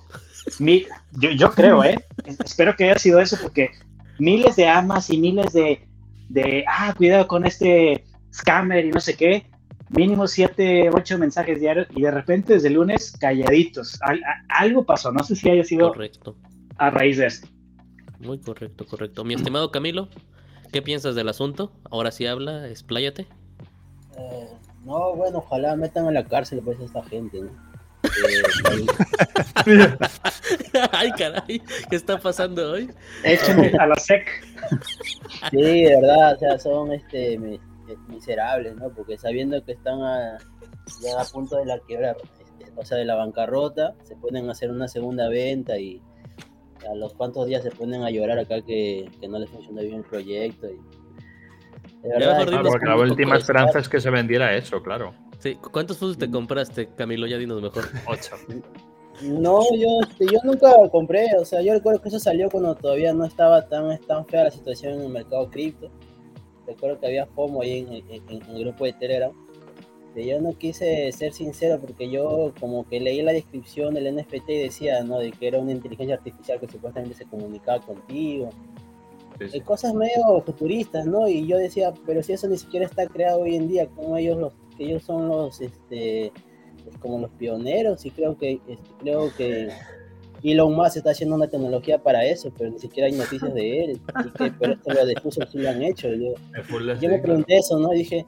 mi- yo, yo creo, ¿eh? Espero que haya sido eso porque miles de amas y miles de, de, ah, cuidado con este scammer y no sé qué, mínimo siete, ocho mensajes diarios y de repente desde el lunes calladitos. Al- a- algo pasó, no sé si haya sido Correcto. a raíz de esto. Muy correcto, correcto. Mi estimado Camilo, ¿qué piensas del asunto? Ahora sí habla, expláyate. Eh, no, bueno, ojalá metan a la cárcel pues a esta gente, ¿no? *laughs* Eh, *laughs* Ay, caray, ¿qué está pasando hoy? Échenme a la sec. Sí, de verdad, o sea, son este miserables, ¿no? Porque sabiendo que están a, ya a punto de la quiebra, este, o sea, de la bancarrota, se a hacer una segunda venta y a los cuantos días se ponen a llorar acá que, que no les funciona bien el proyecto. Y, verdad, Claro, porque la última esperanza es que se vendiera eso, claro. Sí, ¿cuántos fútbol te compraste, Camilo? Ya dinos mejor. *laughs* Ocho. No, yo, este, yo nunca compré, o sea, yo recuerdo que eso salió cuando todavía no estaba tan, tan fea la situación en el mercado cripto. Recuerdo que había FOMO ahí en, en- en el grupo de Telegram. Yo no quise ser sincero porque yo como que leí la descripción del NFT y decía, ¿no? De que era una inteligencia artificial que supuestamente se comunicaba contigo. Sí, sí. Cosas medio futuristas, ¿no? Y yo decía, pero si eso ni siquiera está creado hoy en día, como ellos los, que ellos son los, este, pues, como los pioneros y creo que, este, creo que Elon Musk está haciendo una tecnología para eso, pero ni siquiera hay noticias de él. Y que, pero esto lo de Fuso sí lo han hecho. Yo, yo me pregunté eso, ¿no? Y dije,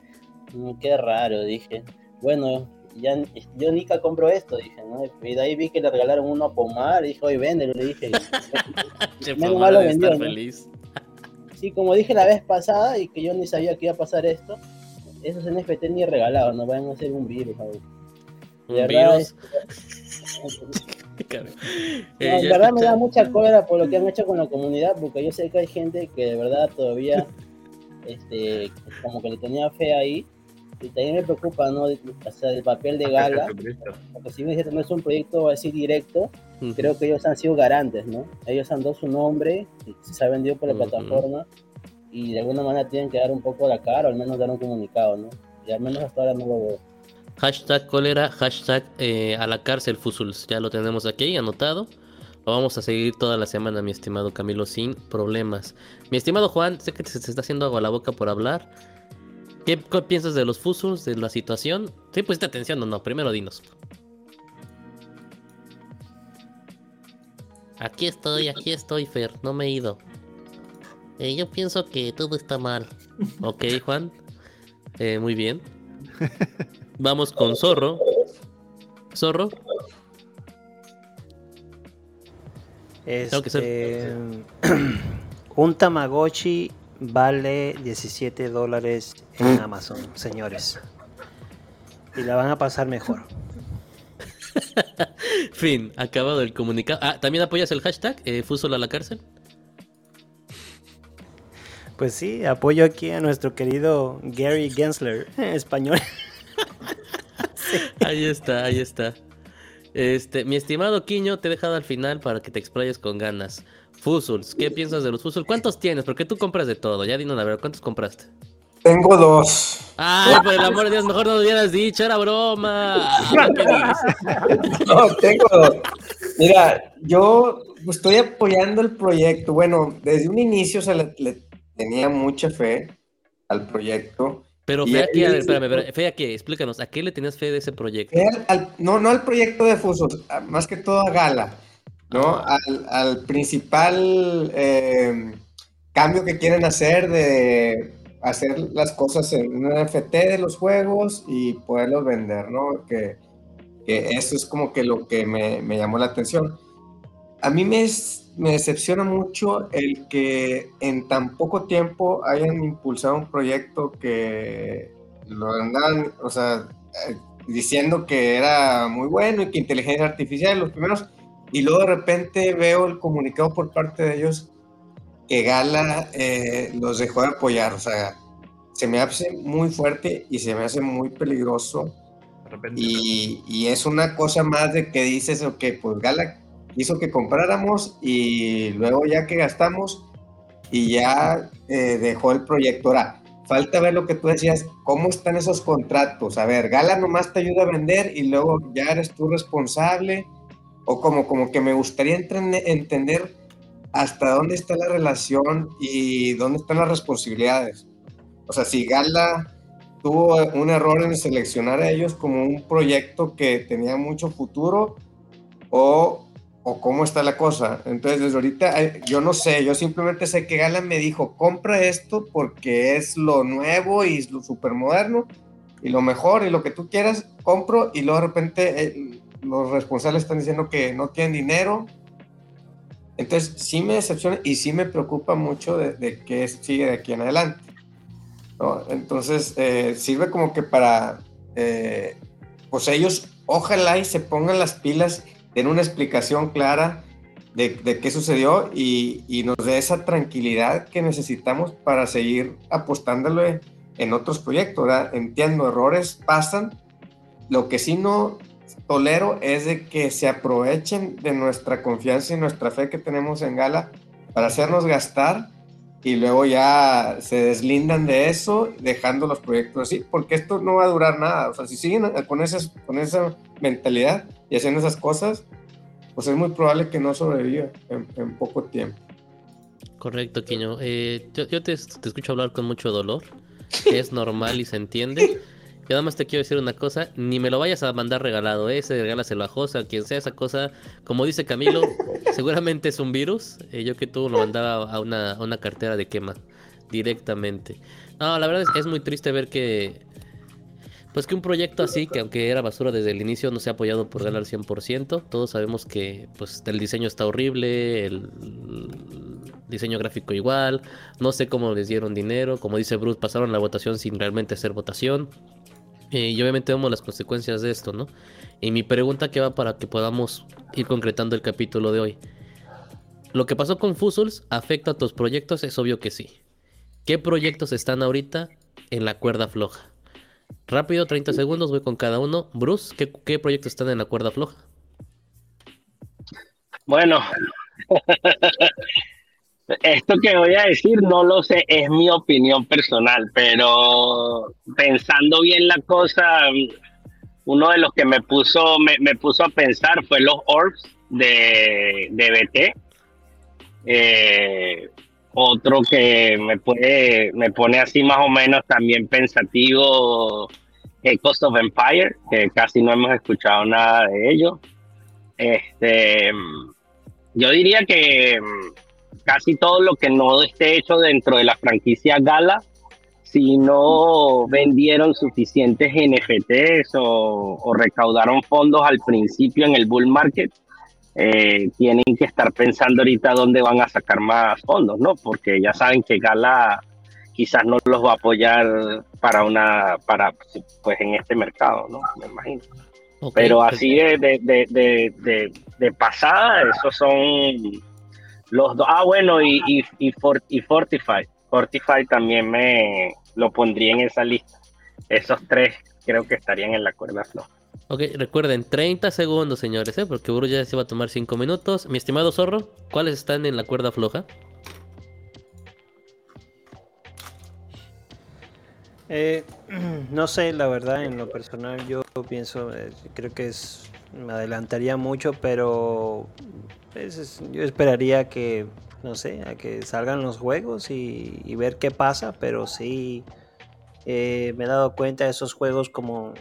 "Mm, qué raro, dije. Bueno, ya, yo Nika compro esto, dije, ¿no? Y de ahí vi que le regalaron uno a Pomar, y dije, oye, véndelo, le dije. *laughs* Menos Pomar mal lo debe estar vendió, ¿no? feliz. Sí, como dije la vez pasada y que yo ni sabía que iba a pasar esto, esos NFT ni regalados, no van a ser un virus. Un De verdad, virus. Cabrón. *laughs* No, Eh, en verdad me da mucha cólera por lo que han hecho con la comunidad, porque yo sé que hay gente que de verdad todavía, este, como que le tenía fe ahí, y también me preocupa, ¿no? O sea, el papel de Gala, porque si bien no es un proyecto así directo, Ujú. creo que ellos han sido garantes, ¿no? Ellos han dado su nombre, se ha vendido por la Ujú. plataforma, y de alguna manera tienen que dar un poco la cara, o al menos dar un comunicado, ¿no? Y al menos hasta ahora no lo veo. Hashtag cólera, hashtag eh, a la cárcel Fusuls. Ya lo tenemos aquí anotado. Lo vamos a seguir toda la semana, mi estimado Camilo, sin problemas. Mi estimado Juan, sé que se te está haciendo agua la boca por hablar. ¿Qué, piensas de los Fusuls, de la situación? ¿Sí pusiste atención o no? Primero dinos. Aquí estoy, aquí estoy, Fer. No me he ido. Eh, yo pienso que todo está mal. Ok, Juan. Eh, muy bien. *laughs* Vamos con Zorro. Zorro. Tengo que ser- Este, *coughs* un Tamagotchi vale 17 dólares en Amazon, señores. Y la van a pasar mejor. *laughs* Fin, acabado el comunicado. Ah, ¿también apoyas el hashtag eh, a la cárcel? Pues sí, apoyo aquí a nuestro querido Gary Gensler, *laughs* español. *laughs* Ahí está, ahí está. Este, mi estimado Quiño, te he dejado al final para que te explayes con ganas. Fusuls, ¿qué piensas de los Fusuls? ¿Cuántos tienes? Porque tú compras de todo. Ya dinos la verdad, ¿cuántos compraste? Tengo dos. Ay, por el amor de Dios, mejor no lo hubieras dicho, era broma. No, *laughs* tengo dos. Mira, yo estoy apoyando el proyecto. Bueno, desde un inicio se le, le tenía mucha fe al proyecto. Pero fe a qué, a ver, espérame, fe a qué, explícanos, ¿a qué le tenías fe de ese proyecto? Al- no, no al proyecto de Fusos, más que todo a Gala, ¿no? Al, al principal eh, cambio que quieren hacer de hacer las cosas en un NFT de los juegos y poderlos vender, ¿no? Que, que eso es como que lo que me, me llamó la atención. A mí me, es- me decepciona mucho el que en tan poco tiempo hayan impulsado un proyecto que lo andan, o sea, eh, diciendo que era muy bueno y que inteligencia artificial, los primeros, y luego de repente veo el comunicado por parte de ellos que Gala eh, los dejó de apoyar, o sea, se me hace muy fuerte y se me hace muy peligroso. De repente. Y, y es una cosa más de que dices, ok, pues Gala hizo que compráramos y luego ya que gastamos y ya eh, dejó el proyecto. Ahora, falta ver lo que tú decías, cómo están esos contratos. A ver, Gala nomás te ayuda a vender y luego ya eres tú responsable. O como, como que me gustaría entender hasta dónde está la relación y dónde están las responsabilidades. O sea, si Gala tuvo un error en seleccionar a ellos como un proyecto que tenía mucho futuro o, o cómo está la cosa. Entonces, desde ahorita eh, yo no sé, yo simplemente sé que Gala me dijo, compra esto porque es lo nuevo y lo súper moderno y lo mejor y lo que tú quieras, compro y luego de repente eh, los responsables están diciendo que no tienen dinero. Entonces, sí me decepciona y sí me preocupa mucho de, de qué sigue de aquí en adelante. Entonces, eh, sirve como que para, eh, pues ellos, ojalá y se pongan las pilas, den una explicación clara de, qué sucedió y, nos dé esa tranquilidad que necesitamos para seguir apostándole en otros proyectos. Entiendo, errores pasan. Lo que sí no tolero es de que se aprovechen de nuestra confianza y nuestra fe que tenemos en Gala para hacernos gastar y luego ya se deslindan de eso dejando los proyectos así, porque esto no va a durar nada. O sea, si siguen con, esas, con esa mentalidad y haciendo esas cosas, pues es muy probable que no sobreviva en, en poco tiempo. Correcto, Quiño. Eh, yo yo te, te escucho hablar con mucho dolor. *laughs* Es normal y se entiende. Yo nada más te quiero decir una cosa, ni me lo vayas a mandar regalado, ¿eh? ese regálaselo a Josa, quien sea esa cosa, como dice Camilo, *laughs* seguramente es un virus, eh, yo que tú lo mandaba a una, a una cartera de quema directamente. No, la verdad es, es muy triste ver que, pues que un proyecto así, que aunque era basura desde el inicio, no se ha apoyado por ganar 100%. Todos sabemos que pues el diseño está horrible, el diseño gráfico igual, no sé cómo les dieron dinero, como dice Bruce, pasaron la votación sin realmente hacer votación. Eh, y obviamente vemos las consecuencias de esto, ¿no? Y mi pregunta que va para que podamos ir concretando el capítulo de hoy. ¿Lo que pasó con Fusuls afecta a tus proyectos? Es obvio que sí. ¿Qué proyectos están ahorita en la cuerda floja? Rápido, 30 segundos, voy con cada uno. Bruce, ¿qué, qué proyectos están en la cuerda floja? Bueno, *laughs* esto que voy a decir no lo sé, es mi opinión personal, pero pensando bien la cosa, uno de los que me puso, me, me puso a pensar fue los orbs de, de BT. Eh, otro que me puede, me pone así más o menos también pensativo, Cost of Empire, que casi no hemos escuchado nada de ello. Este, yo diría que casi todo lo que no esté hecho dentro de la franquicia Gala, si no vendieron suficientes NFTs o recaudaron fondos al principio en el bull market, eh, tienen que estar pensando ahorita dónde van a sacar más fondos, ¿no? Porque ya saben que Gala quizás no los va a apoyar para una, para, pues en este mercado, ¿no? Me imagino. Okay, Pero así de, de, de, de, pasada, esos son los dos. Ah, bueno, y, y, y, For- y Fortify. Fortify también me lo pondría en esa lista. Esos tres creo que estarían en la cuerda floja. Ok, recuerden, 30 segundos, señores, ¿eh? porque Bruce ya se va a tomar 5 minutos. Mi estimado Zorro, ¿cuáles están en la cuerda floja? Eh, *clears throat* no sé, la verdad, en lo personal yo pienso, eh, creo que es, me adelantaría mucho, pero pues, es- yo esperaría que, no sé, a que salgan los juegos y, y ver qué pasa, pero sí eh, me he dado cuenta de esos juegos como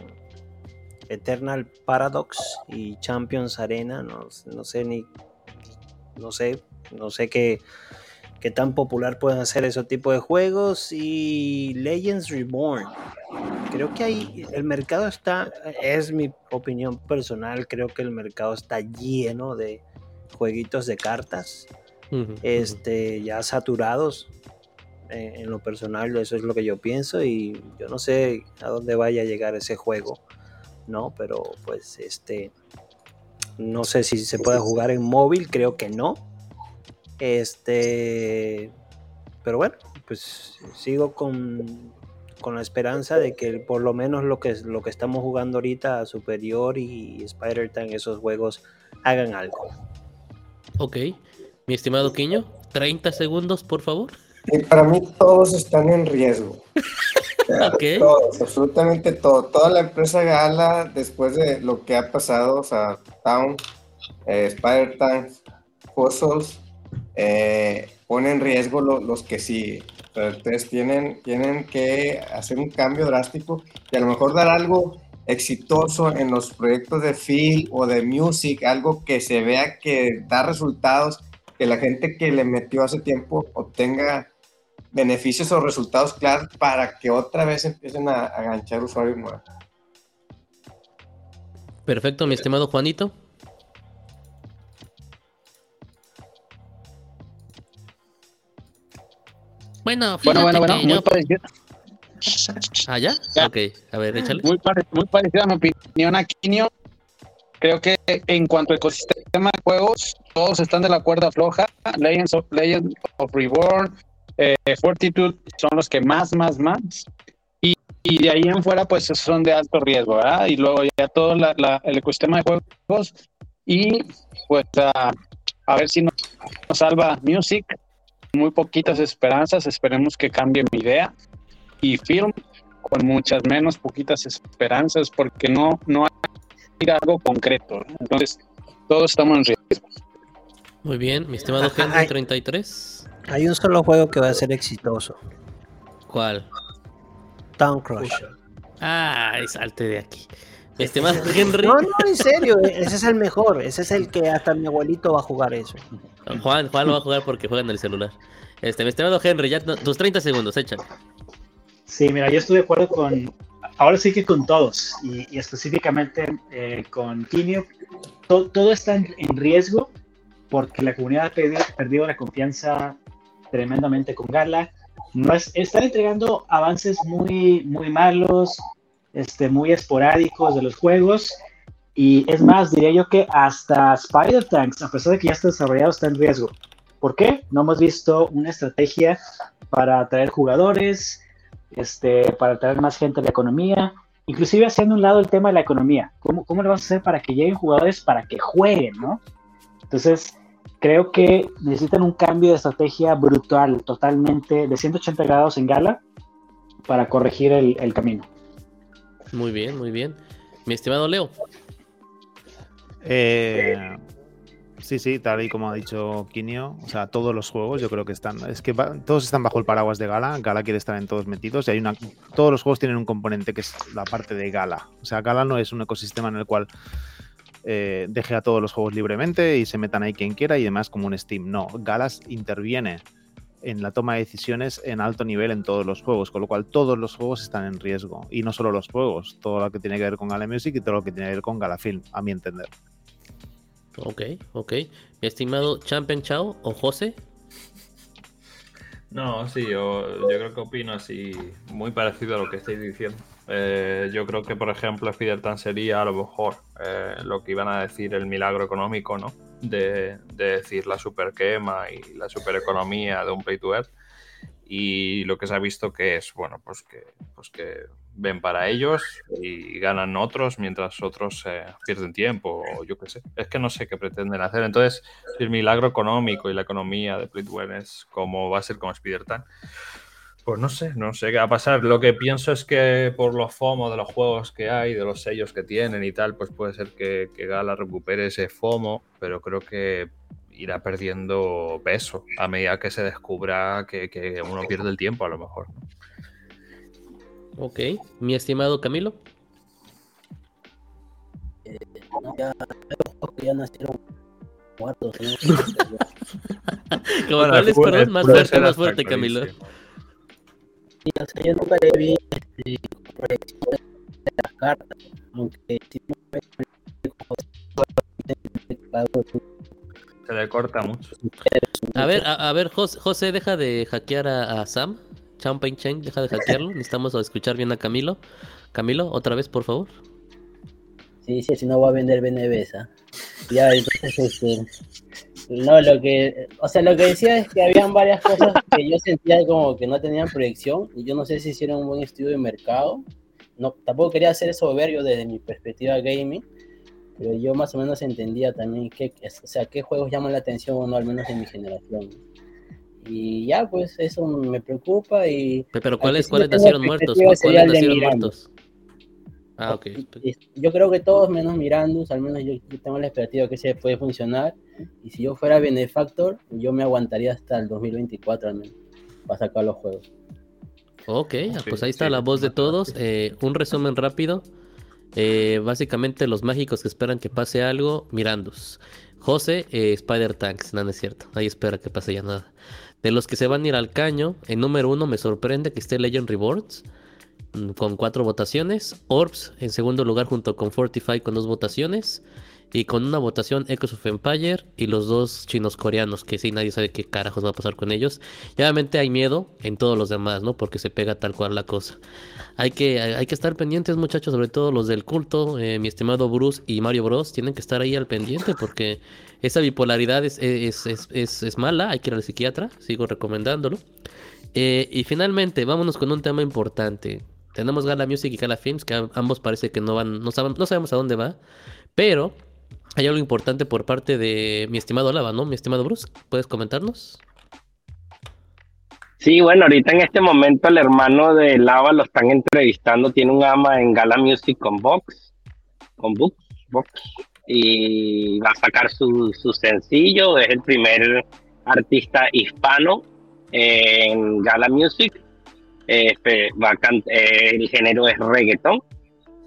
Eternal Paradox y Champions Arena, no, no sé ni, no sé, no sé qué, qué tan popular pueden ser ese tipo de juegos y Legends Reborn. Creo que ahí el mercado está, es mi opinión personal, creo que el mercado está lleno de jueguitos de cartas, este, ya saturados. eh, en lo personal, eso es lo que yo pienso y yo no sé a dónde vaya a llegar ese juego, ¿no? Pero pues este, no sé si se puede jugar en móvil, creo que no. Este, pero bueno, pues sigo con, con la esperanza de que por lo menos lo que, lo que estamos jugando ahorita, Superior y Spider-Man, esos juegos, hagan algo. Ok, mi estimado Quiño, 30 segundos, por favor. Y para mí todos están en riesgo. *laughs* O sea, Ok. *laughs* Todos, absolutamente todo. Toda la empresa Gala, después de lo que ha pasado, o sea, Town, eh, Spider-Tank, Fossils, eh, pone en riesgo lo- los que sea, ustedes tienen, tienen que hacer un cambio drástico y a lo mejor dar algo exitoso en los proyectos de Phil o de Music, algo que se vea que da resultados, que la gente que le metió hace tiempo obtenga beneficios o resultados claros para que otra vez empiecen a, a ganchar usuarios nuevos. Perfecto, mi estimado Juanito. Bueno, Bueno, bueno, muy parecido, ¿Ah, ya? Ya. Ok, a ver, échale. muy, pare- muy parecida a mi opinión a Quinio. Creo que en cuanto a ecosistema de juegos, todos están de la cuerda floja. Legends of, Legends of Reborn, eh, Fortitude son los que más, más, más. Y, y de ahí en fuera, pues son de alto riesgo, ¿verdad? Y luego ya todo la- la- el ecosistema de juegos. Y pues a, a ver si nos, nos salva Music. Muy poquitas esperanzas, esperemos que cambie mi idea. Y Film con muchas menos, poquitas esperanzas, porque no, no hay algo concreto. ¿no? Entonces, todos estamos en riesgo. Muy bien, mi estimado Henry, Ay. 33. Hay un solo juego que va a ser exitoso, ¿Cuál? Town Crush. Ay, salte de aquí. Estimado *laughs* Henry. No, no, en serio, ese es el mejor. Ese es el que hasta mi abuelito va a jugar eso. Juan, Juan lo va a jugar porque juega en el celular. Este, mi estimado Henry, ya no- tus 30 segundos, échale. Sí, mira, yo estoy de acuerdo con, ahora sí que con todos, y, y específicamente eh, con Kinio, to- todo está en, en riesgo porque la comunidad ha perdido, perdido la confianza tremendamente con Gala. No es, están entregando avances muy, muy malos, este, muy esporádicos de los juegos, y es más, diría yo que hasta Spider Tanks, a pesar de que ya está desarrollado, está en riesgo. ¿Por qué? No hemos visto una estrategia para atraer jugadores, este, para atraer más gente a la economía, inclusive haciendo un lado el tema de la economía. ¿Cómo, cómo le vas a hacer para que lleguen jugadores para que jueguen, no? Entonces, creo que necesitan un cambio de estrategia brutal, totalmente de 180 grados en Gala, para corregir el, el camino. Muy bien, muy bien. Mi estimado Leo. Eh, sí, sí, tal y como ha dicho Kinio, o sea, todos los juegos yo creo que están, es que va- todos están bajo el paraguas de Gala, Gala quiere estar en todos metidos y hay una, todos los juegos tienen un componente que es la parte de Gala, o sea, Gala no es un ecosistema en el cual eh, deje a todos los juegos libremente y se metan ahí quien quiera y demás como un Steam, no, Galas interviene en la toma de decisiones en alto nivel en todos los juegos, con lo cual todos los juegos están en riesgo. Y no solo los juegos, todo lo que tiene que ver con Gala Music y todo lo que tiene que ver con Gala Film, a mi entender. Ok, ok. Mi estimado Champion Chao o José. No, sí, yo, yo creo que opino así, muy parecido a lo que estáis diciendo. Eh, yo creo que, por ejemplo, Spider-Tan sería a lo mejor eh, lo que iban a decir el milagro económico, ¿no? De, de decir la super quema y la super economía de un play to earn. Y lo que se ha visto que es, bueno, pues que, pues que ven para ellos y ganan otros mientras otros eh, pierden tiempo o yo qué sé. Es que no sé qué pretenden hacer. Entonces, el milagro económico y la economía de Play to es como va a ser como Spider-Tan, pues no sé, no sé qué va a pasar. Lo que pienso es que por los FOMO de los juegos que hay, de los sellos que tienen y tal, pues puede ser que, que Gala recupere ese FOMO, pero creo que irá perdiendo peso a medida que se descubra que, que uno pierde el tiempo a lo mejor. Ok. Mi estimado Camilo. No, ya, ya nacieron muertos. ¿no? *laughs* Como Bueno, cuál es, pu- perdón, eh, más fuerte, más fuerte, Camilo. Sí, o sea, yo nunca le vi este, proyecciones de las cartas, aunque sí me Se le corta mucho. A ver, a, a ver, José, José, deja de hackear a, a Sam. Champagne Cheng, deja de hackearlo. Necesitamos escuchar bien a Camilo. Camilo, otra vez, por favor. Sí, sí, si no va a vender BNBs, ¿ah? Ya, entonces, este, no, lo que, o sea, lo que decía es que habían varias cosas que yo sentía como que no tenían proyección, y yo no sé si hicieron un buen estudio de mercado, no, tampoco quería ser soberbio desde mi perspectiva gaming, pero yo más o menos entendía también qué, o sea, qué juegos llaman la atención o no, al menos en mi generación. Y ya, pues, eso me preocupa y... Pe- Pero ¿cuáles, cuáles nacieron muertos? ¿Cuáles de nacieron muertos? Ah, ok. Yo creo que todos menos Mirandus, al menos yo, yo tengo la expectativa que se puede funcionar. Y si yo fuera Benefactor, yo me aguantaría hasta el 2024 al menos para sacar los juegos. Ok, ah, Sí, pues ahí está sí, la voz de todos. Eh, un resumen rápido. Eh, básicamente los mágicos que esperan que pase algo, Mirandus. José, eh, Spider Tanks, no, no es cierto. Ahí espera que pase ya nada. De los que se van a ir al caño, en número uno me sorprende que esté Legend Rewards con cuatro votaciones. Orbs en segundo lugar junto con Fortify con dos votaciones. Y con una votación Echoes of Empire y los dos chinos coreanos, que sí, nadie sabe qué carajos va a pasar con ellos. Y obviamente hay miedo en todos los demás, ¿no? Porque se pega tal cual la cosa. Hay que, hay que estar pendientes, muchachos, sobre todo los del culto. eh, mi estimado Bruce y Mario Bros. tienen que estar ahí al pendiente porque *laughs* esa bipolaridad es, es, es, es- mala. Hay que ir al psiquiatra, sigo recomendándolo. Eh, y finalmente, vámonos con un tema importante. Tenemos Gala Music y Gala Films, que ambos parece que no van, no sabemos a dónde va. Pero hay algo importante por parte de mi estimado Lava, ¿no? Mi estimado Bruce, ¿puedes comentarnos? Sí, bueno, ahorita en este momento el hermano de Lava lo están entrevistando, tiene un ama en Gala Music con Vox, con Vox, Vox, y va a sacar su, su sencillo, es el primer artista hispano en Gala Music, Este, va a eh, el género es reggaeton.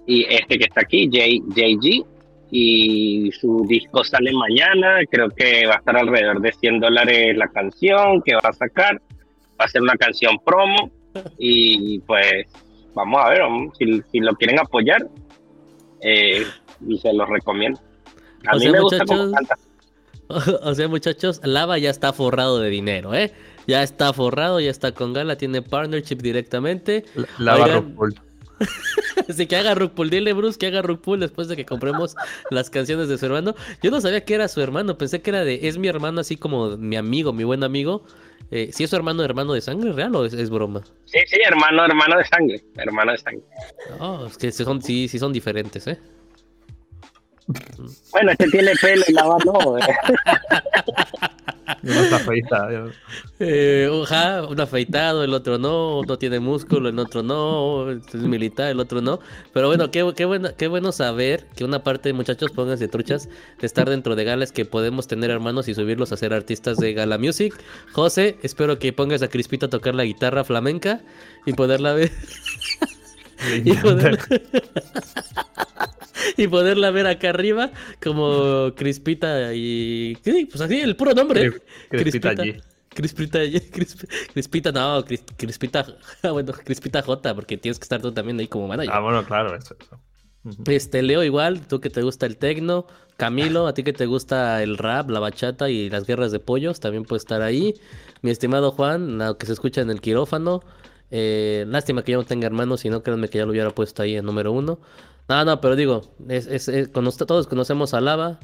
Y este que está aquí, J- JG, y su disco sale mañana. Creo que va a estar alrededor de 100 dólares la canción que va a sacar. Va a ser una canción promo. Y pues vamos a ver, vamos, si, si lo quieren apoyar, eh, y se los recomiendo. A O mí sea, me gusta muchachos, canta. *laughs* O sea, muchachos, Lava ya está forrado de dinero, ¿eh? Ya está forrado, ya está con Gala, tiene partnership directamente. Lava Oigan, RuPaul. *laughs* Así que haga Rookpool, dile Bruce que haga Rookpool después de que compremos *laughs* las canciones de su hermano. Yo no sabía que era su hermano, pensé que era de, es mi hermano así como mi amigo, mi buen amigo. Eh, si es su hermano, hermano de sangre real o es, es broma? Sí, sí, hermano, hermano de sangre, hermano de sangre. Oh, es que son, sí, sí son diferentes, ¿eh? Bueno, este tiene pelo y lava no. eh. *laughs* Yo no está feita. yo- Eh, ajá, un afeitado, el otro no, uno tiene músculo, el otro no, es militar, el otro no. Pero bueno, qué, qué, bueno, qué bueno saber que una parte de muchachos, pónganse truchas, de estar dentro de Gala es que podemos tener hermanos y subirlos a ser artistas de Gala Music. José, espero que pongas a Crispito a tocar la guitarra flamenca y poderla ver. *laughs* y, poderla... y poderla ver acá arriba como Crispita y... Sí, pues así, el puro nombre. Crispita G. Crispita, *laughs* Crisp- Crispita, no, Cris- Crispita, *laughs* ah, bueno, Crispita J, porque tienes que estar tú también ahí como manager. Ah, bueno, claro, eso. eso. Este, Leo igual, tú que te gusta el tecno, Camilo, a ti que te gusta el rap, la bachata y las guerras de pollos, también puede estar ahí. Mi estimado Juan, lo que se escucha en el quirófano. Eh, lástima que yo no tenga hermanos, si no, créanme que ya lo hubiera puesto ahí en número uno. No, no, pero digo, es, es- es- cono- todos conocemos a Lava.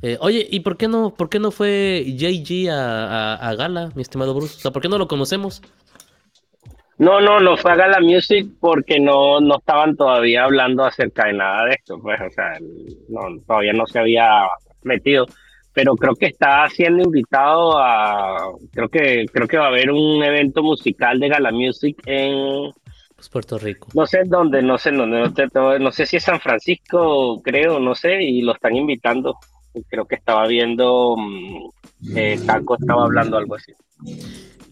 Eh, oye, ¿y por qué no, por qué no fue JG a, a- Gala, mi estimado Bruce? O sea, ¿por qué no lo conocemos? No, no, no fue a Gala Music porque no, no estaban todavía hablando acerca de nada de esto, pues, o sea, todavía no se había metido, pero creo que está siendo invitado a, creo que, creo que va a haber un evento musical de Gala Music en, Pues Puerto Rico. no sé en dónde, no sé en dónde, no, te- no sé si es San Francisco, creo, no sé, y lo están invitando. Creo que estaba viendo, mm, eh, Taco estaba hablando algo así.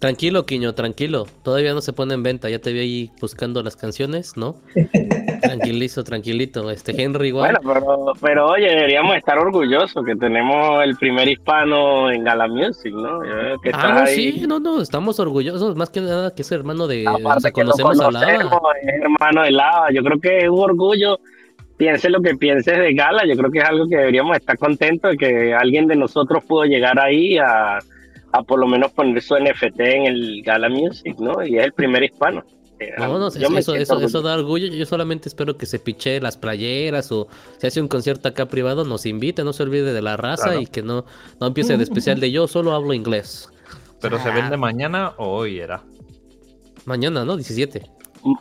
Tranquilo, Quiño, tranquilo. Todavía no se pone en venta. Ya te vi ahí buscando las canciones, ¿no? *laughs* Tranquilito, tranquilito. Este Henry igual. Bueno, pero, pero oye, deberíamos estar orgullosos que tenemos el primer hispano en Gala Music, ¿no? Yo que ah, ahí. sí, no, no, estamos orgullosos. Más que nada que es hermano de. Aparte o sea, que lo conocemos a Lava. conocemos, es hermano de Lava. Yo creo que es un orgullo. Piense lo que pienses de Gala. Yo creo que es algo que deberíamos estar contentos de que alguien de nosotros pudo llegar ahí a, a por lo menos poner su NFT en el Gala Music, ¿no? Y es el primer hispano. Eh, No, no, yo me eso, eso, eso da orgullo. Yo solamente espero que se piche las playeras o si hace un concierto acá privado, nos invite, no se olvide de la raza Claro. y que no, no empiece de especial de yo solo hablo inglés. ¿Pero se vende mañana o hoy era? Mañana, ¿no? 17.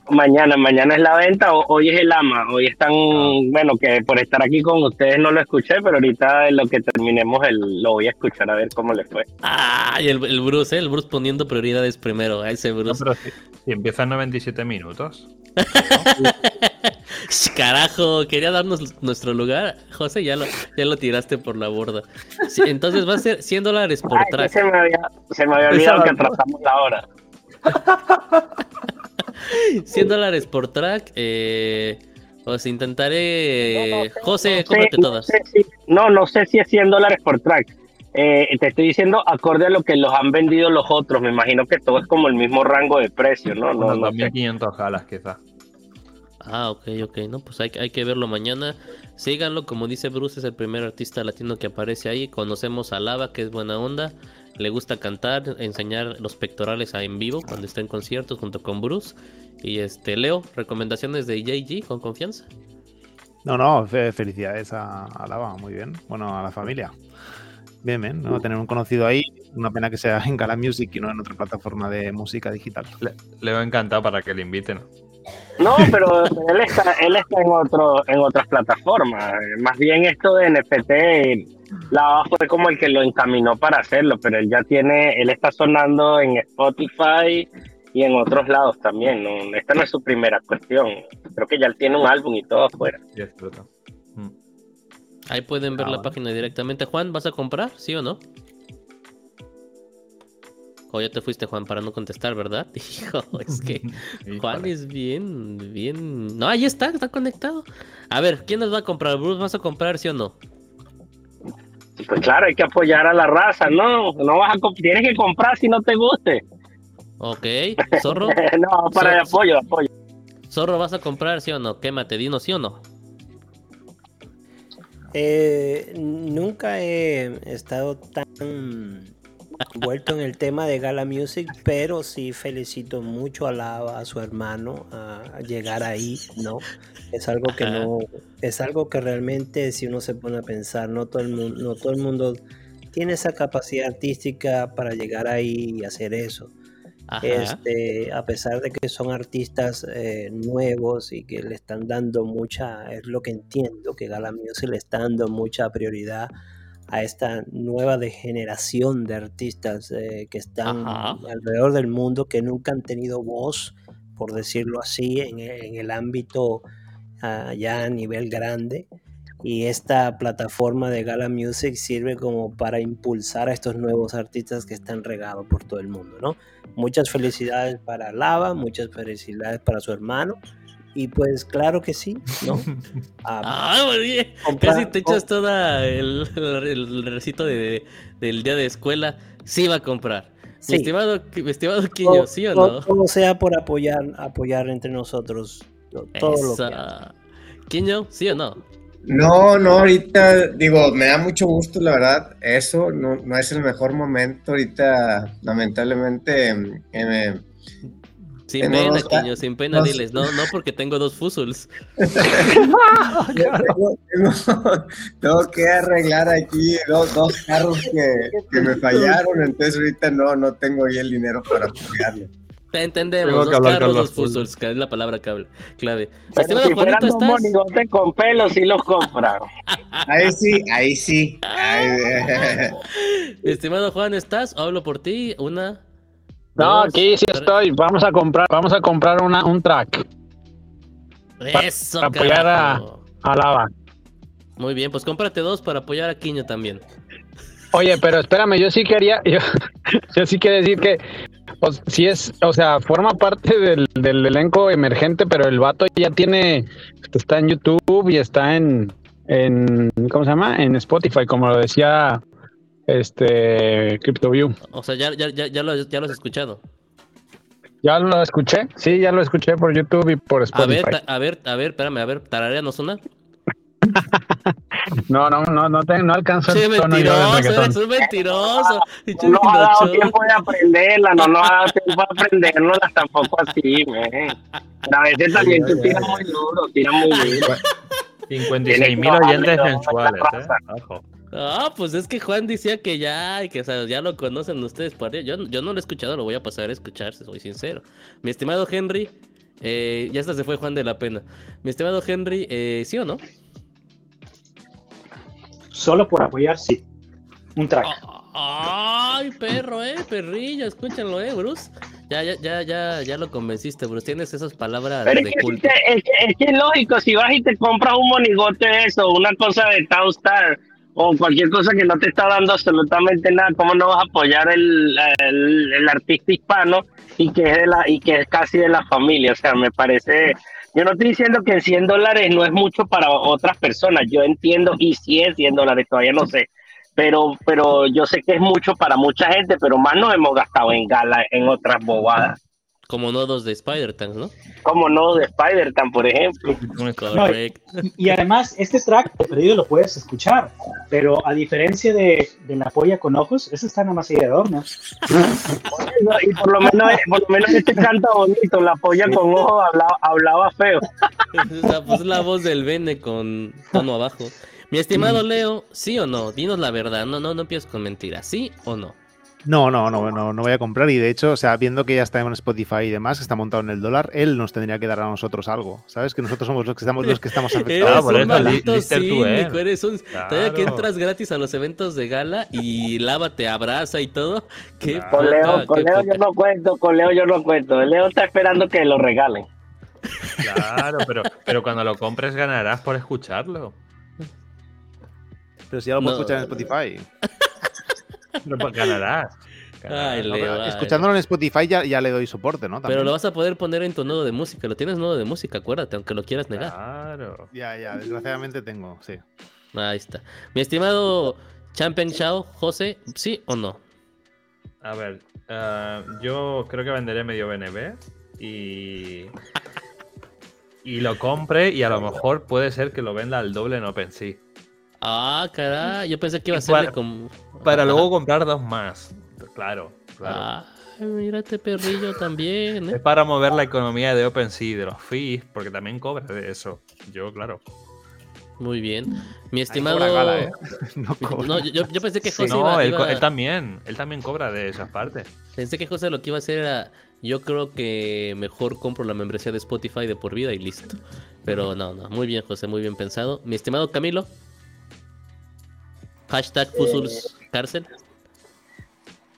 Mañana, mañana es la venta, o- hoy es el AMA, hoy están, Ah. bueno, que por estar aquí con ustedes no lo escuché, pero ahorita en lo que terminemos el, lo voy a escuchar a ver cómo les fue. Ah, y el, el Bruce, ¿eh? El Bruce poniendo prioridades primero. a Ese No, Bruce. pero si, si empieza en 97 minutos. *laughs* Carajo, quería darnos nuestro lugar. José, ya lo, ya lo tiraste por la borda. Sí, entonces va a ser 100 dólares por Ay, track. se me había, se me había olvidado que atrasamos la hora. *laughs* *laughs* 100 dólares por track. Eh, pues intentaré. José, cómprate no, todas. sé si, no, no sé si es 100 dólares por track. Eh, te estoy diciendo acorde a lo que los han vendido los otros. Me imagino que todo es como el mismo rango de precio, ¿no? No, no sé. 2500 galas, quizás. Ah, ok, ok. No, pues hay, hay que verlo mañana. Síganlo, como dice Bruce, es el primer artista latino que aparece ahí. Conocemos a Lava, que es buena onda. Le gusta cantar, enseñar los pectorales a en vivo cuando está en conciertos junto con Bruce. Y este, Leo, recomendaciones de JG con confianza. No, no, fe- felicidades a, a Lava, muy bien. Bueno, a la familia. Bien, bien, ¿no? Tener un conocido ahí. Una pena que sea en Gala Music y no en otra plataforma de música digital. Le, le va a encantar para que le inviten. No, pero él está, él está en otro, en otras plataformas. Más bien esto de NFT, la fue como el que lo encaminó para hacerlo, pero él ya tiene, él está sonando en Spotify y en otros lados también. ¿no? Esta no es su primera cuestión. Creo que ya él tiene un álbum y todo afuera. Mm. Ahí pueden ver Ah, la bueno. página directamente. Juan, ¿vas a comprar? ¿Sí o no? O ya te fuiste, Juan, para no contestar, ¿verdad? *laughs* Hijo, es que *laughs* Juan es bien, bien. No, ahí está, está conectado. A ver, ¿quién nos va a comprar? ¿Bruce vas a comprar, sí o no? Pues claro, hay que apoyar a la raza, ¿no? No vas a tienes que comprar si no te guste. Ok, *laughs* Zorro. no, para de apoyo, apoyo. Zorro, ¿vas a comprar, sí o no? Quémate, dinos, sí o no. Eh, nunca he estado tan vuelto en el tema de Gala Music, pero sí felicito mucho a Lava, a su hermano, a llegar ahí, ¿no? Es algo que no, es algo que realmente si uno se pone a pensar, no todo el mundo, no todo el mundo tiene esa capacidad artística para llegar ahí y hacer eso. Ajá. Este, a pesar de que son artistas eh, nuevos y que le están dando mucha, es lo que entiendo, que Gala Music le está dando mucha prioridad a esta nueva de generación de artistas eh, que están Ajá. alrededor del mundo, que nunca han tenido voz, por decirlo así, en, e- en el ámbito ah, ya a nivel grande. Y esta plataforma de Gala Music sirve como para impulsar a estos nuevos artistas que están regados por todo el mundo, ¿no? Muchas felicidades para Lava, muchas felicidades para su hermano. Y pues claro que sí, ¿no? *laughs* Ah, Ah, comprar- Casi te echas toda el, el, el recito de, del día de escuela. Sí va a comprar. Sí. Mi estimado, mi estimado Quiño, ¿sí o todo, no? todo sea por apoyar, apoyar entre nosotros to- todo lo que. Quiño, ¿sí o no? No, no, ahorita digo, me da mucho gusto, la verdad, eso no, no es el mejor momento, ahorita lamentablemente eh, Sin no, pena, no está- Quiño, sin pena, no- diles. No, no, porque tengo dos fusuls. tengo, tengo- tengo que arreglar aquí dos, dos carros que, que me fallaron, entonces ahorita no, no tengo ahí el dinero para apoyarlo. Te entendemos, Tengo que dos hablar carros, con dos los fusuls. fusuls, que es la palabra clave. Pero si fueran dos monigotes con pelo, sí los compran. *laughs* Ahí sí, ahí sí. Ahí- *laughs* estimado Juan, ¿estás? Hablo por ti. Una. No, aquí sí estoy. Vamos a comprar, vamos a comprar una, un track Eso, para apoyar a, a Lava. Muy bien, pues cómprate dos para apoyar a Quiño también. Oye, pero espérame, yo sí quería, *laughs* yo, yo sí quería decir que o, si es, o sea, forma parte del, del elenco emergente, pero el vato ya tiene, está en YouTube y está en, en, ¿cómo se llama? En Spotify, como lo decía este CryptoView. O sea, ya, ya, ya, ya, lo, ya lo has escuchado. ¿Ya lo escuché? Sí, ya lo escuché por YouTube y por A Spotify. ver, ta- a ver, a ver, espérame, a ver, tarareanos una. *laughs* No, no, no, no, te, no alcanzo Che, el tono mentiroso, reggaetón. eres un mentiroso. No ha dado tiempo de aprenderla, no nos ha dado tiempo de aprendernoslas tampoco así. Pero a veces también tú tiras muy duro, tiras muy duro. 56.000 oyentes mensuales, ¿eh? Ojo. Ah, pues es que Juan decía que ya, que o sea, ya lo conocen ustedes por ahí. Yo, yo no lo he escuchado, lo voy a pasar a escuchar, si soy sincero. Mi estimado Henry, eh, ya hasta se fue Juan de la pena. Mi estimado Henry, eh, ¿sí o no? Solo por apoyar, sí. Un track. Ay, perro, eh, perrillo, escúchenlo, eh, Bruce. Ya, ya, ya, ya, ya lo convenciste, Bruce. Tienes esas palabras Pero es de que, culto. es, que, es que es lógico, si vas y te compras un monigote de eso, una cosa de Townstar o cualquier cosa que no te está dando absolutamente nada, ¿cómo no vas a apoyar el, el, artista hispano y que, es de la, y que es casi de la familia? O sea, me parece... Yo no estoy diciendo que en 100 dólares no es mucho para otras personas, yo entiendo y si es 100 dólares, todavía no sé, pero, pero yo sé que es mucho para mucha gente, pero más nos hemos gastado en gala, en otras bobadas, Como nodos de Spider-Tanks, ¿no? como no de Spider-Man, por ejemplo. Correcto. Y además, este track de perdido lo puedes escuchar, pero a diferencia de, de la polla con ojos, ese está nada más ahí de adorno. *laughs* y por lo menos, por lo menos este canta bonito, la polla con ojos hablaba, hablaba feo. *laughs* Esa, pues la voz del Bene con tono abajo. Mi estimado Leo, ¿sí o no? Dinos la verdad, no, no, no empieces con mentiras, ¿sí o no? No, no, no, no, no voy a comprar. Y de hecho, o sea, viendo que ya está en Spotify y demás, que está montado en el dólar, él nos tendría que dar a nosotros algo. ¿Sabes? Que nosotros somos los que estamos, los que estamos *laughs* Eres afectados. por ¿eh? eres un... Todavía que Claro. entras gratis a los eventos de gala y Lava te abraza y todo. Qué Claro. Con Leo, con qué Leo yo no cuento, con Leo yo no cuento. Leo está esperando que lo regalen. Claro, pero, pero cuando lo compres ganarás por escucharlo. Pero si ya lo puedo No. escuchar en Spotify. Pues ganarás. Ay, No, Leo. Escuchándolo en Spotify ya, ya le doy soporte, ¿no? Pero lo vas a poder poner en tu nodo de música. Lo tienes nodo de música, acuérdate, aunque lo quieras negar. Claro. Ya, ya, desgraciadamente tengo, sí. Ahí está. Mi estimado Champion Chao, José, ¿sí o no? A ver, eh, yo creo que venderé medio BNB y. Y lo compre y a lo mejor puede ser que lo venda al doble en OpenSea. Ah, caray, yo pensé que iba a ser como. Para luego *laughs* comprar dos más. Claro, claro. Ay, mira este perrillo también, Es ¿eh? para mover la economía de OpenSea, de los fees, porque también cobra de eso. Yo, claro. Muy bien. Mi estimado. cobra Gala, ¿eh? *laughs* No cobra. No, yo, yo pensé que Sí, José no, iba, él, iba- él también. Él también cobra de esas partes. Pensé que José lo que iba a hacer era. Yo creo que mejor compro la membresía de Spotify de por vida y listo. Pero no, no. Muy bien, José, muy bien pensado. Mi estimado Camilo. Hashtag Fusuls Cárcel.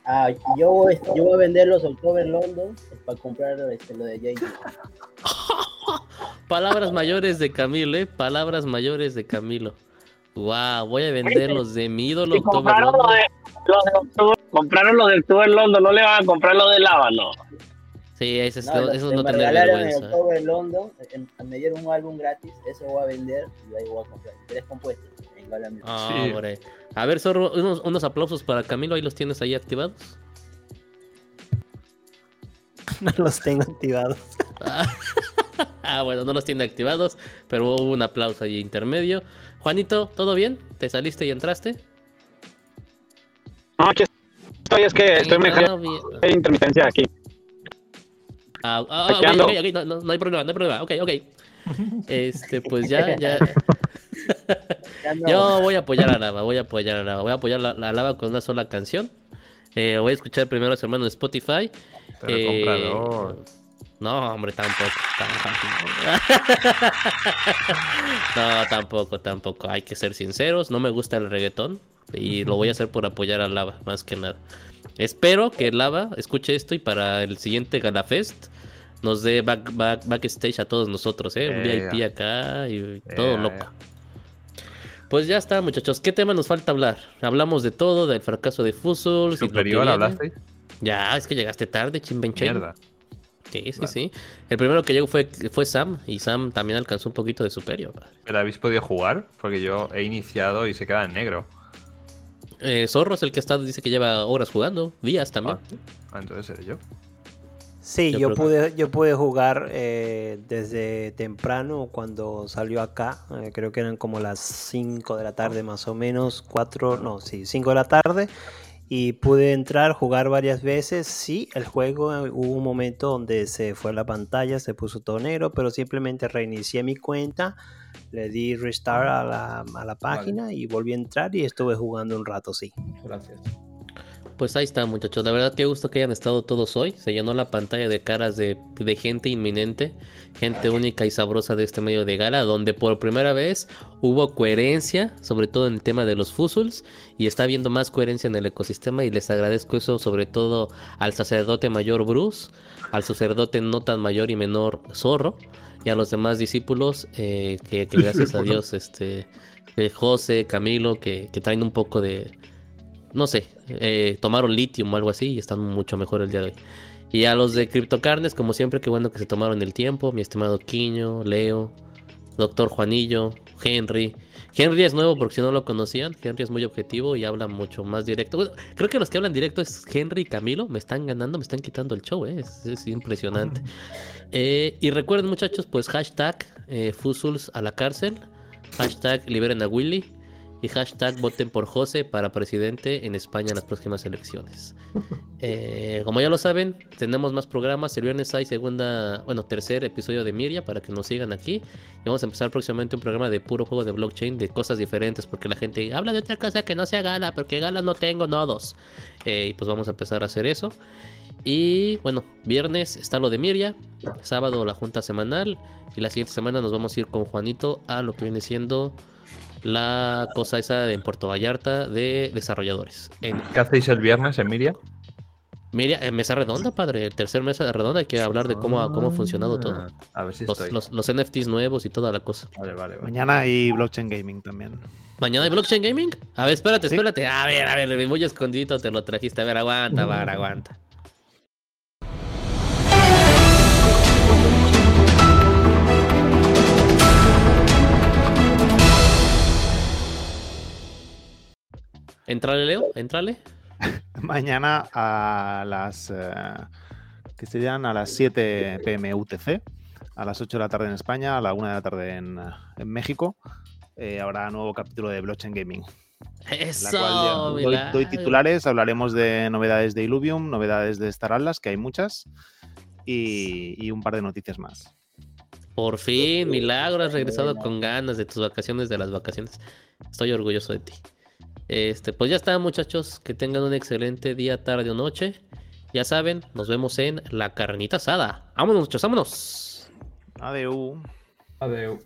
Ah, yo, voy- yo voy a vender los October London para comprar este, lo de JJ. *laughs* Palabras mayores de Camilo, ¿eh? Palabras mayores de Camilo. Wow, voy a vender los de mi ídolo October compraron lo London. de, los de Octubre, compraron los de Octubre London, no le van a comprar los de Lava, no. Sí, ese es, No, no, no me tener regalaron en vergüenza. October London, me dieron un álbum gratis, eso voy a vender y ahí voy a comprar tres compuestos Ah, Sí. hombre. A ver, Zorro, unos, unos aplausos para Camilo, ahí los tienes ahí activados. *laughs* No los tengo activados. Ah, *laughs* ah, bueno, no los tiene activados, pero hubo un aplauso ahí intermedio. Juanito, ¿todo bien? ¿Te saliste y entraste? No, aquí estoy, es que estoy Ah, mejor bien. hay intermitencia aquí. Ah, ah, Aquí ok, ando. ok, ok, no, no, no hay problema, no hay problema. Ok, ok. *laughs* Este, pues ya, ya. No. Yo voy a apoyar a Lava, voy a apoyar a Lava. Voy a apoyar a la, Lava con una sola canción. Eh, voy a escuchar primero a su hermano en Spotify. Pero Eh. No, hombre, tampoco. tampoco. *laughs* no, tampoco, tampoco. Hay que ser sinceros. No me gusta el reggaetón. Y lo voy a hacer por apoyar a Lava, más que nada. Espero que Lava escuche esto y para el siguiente Galafest nos dé back, back- backstage a todos nosotros, ¿eh? Un Ea. VIP acá y todo Ea, loco. Pues ya está, muchachos. ¿Qué tema nos falta hablar? Hablamos de todo, del fracaso de Fusul. Superior, hablaste. Ya, es que llegaste tarde, chimbenche. Mierda. Sí, sí, sí. El primero que llegó fue, fue Sam y Sam también alcanzó un poquito de superior. ¿Pero habéis podido jugar? Porque yo he iniciado y se queda en negro. Eh, Zorro es el que está, dice que lleva horas jugando, días también. Ah, ah, entonces seré yo. Sí, Yo pude, yo pude jugar eh, desde temprano cuando salió acá. eh, creo que eran como las 5 de la tarde más o menos, 4, no, sí, 5 de la tarde. Y pude entrar, jugar varias veces. Sí, el juego eh, hubo un momento donde se fue la pantalla, se puso todo negro, pero simplemente reinicié mi cuenta, le di restart a la, a la página y volví a entrar y estuve jugando un rato, sí. Gracias. Pues ahí está, muchachos. La verdad, qué gusto que hayan estado todos hoy. Se llenó la pantalla de caras de, de gente inminente, gente única y sabrosa de este medio de gala, donde por primera vez hubo coherencia, sobre todo en el tema de los fusuls, y está habiendo más coherencia en el ecosistema. Y les agradezco eso, sobre todo al sacerdote mayor Bruce, al sacerdote no tan mayor y menor Zorro, y a los demás discípulos, eh, que, que *laughs* gracias a Dios, este, eh, José, Camilo, que, que traen un poco de, no sé, eh, tomaron lithium o algo así y están mucho mejor el día de hoy. Y a los de Criptocarnes, como siempre, qué bueno que se tomaron el tiempo. Mi estimado Quiño, Leo, Doctor Juanillo, Henry. Henry es nuevo porque si no lo conocían, Henry es muy objetivo y habla mucho más directo. Bueno, creo que los que hablan directo es Henry y Camilo. Me están ganando, me están quitando el show, ¿eh? es, es impresionante. Eh, y recuerden, muchachos, pues hashtag eh, Fusuls a la cárcel, hashtag liberen a Willy y hashtag voten por José para presidente en España en las próximas elecciones. *laughs* Eh, como ya lo saben, tenemos más programas. El viernes hay segunda, bueno, tercer episodio de Miria para que nos sigan aquí. Y vamos a empezar próximamente un programa de puro juego de blockchain de cosas diferentes porque la gente habla de otra cosa que no sea Gala, porque Gala no tengo nodos. Eh, y pues vamos a empezar a hacer eso. Y bueno, viernes está lo de Miria, sábado la junta semanal y la siguiente semana nos vamos a ir con Juanito a lo que viene siendo la cosa esa en Puerto Vallarta de desarrolladores. En ¿Qué hacéis el viernes, Emilia? Miria, en mesa redonda, padre, el tercer mesa redonda hay que hablar de cómo, cómo ha funcionado todo. Ah, A ver si Los, estoy. los, los NFTs nuevos y toda la cosa. Vale, vale, vale. Mañana hay blockchain gaming también. ¿Mañana hay blockchain gaming? A ver, espérate, espérate. A ver, a ver, muy escondido te lo trajiste. A ver, aguanta, *laughs* Bar, aguanta. Entrale, Leo, entrale. *laughs* Mañana a las eh, que serían a las 7 pm UTC, a las 8 de la tarde en España, a la 1 de la tarde en, en México, eh, habrá nuevo capítulo de Blockchain Gaming. Eso, la cual doy, titulares, hablaremos de novedades de Illuvium, novedades de Star Atlas, que hay muchas, y, y un par de noticias más. Por fin, milagro, has regresado con ganas de tus vacaciones, de las vacaciones. Estoy orgulloso de ti. Este, pues ya está, muchachos. Que tengan un excelente día, tarde o noche. Ya saben, nos vemos en la carnita asada. Vámonos, muchachos, vámonos. Adeu. Adeu.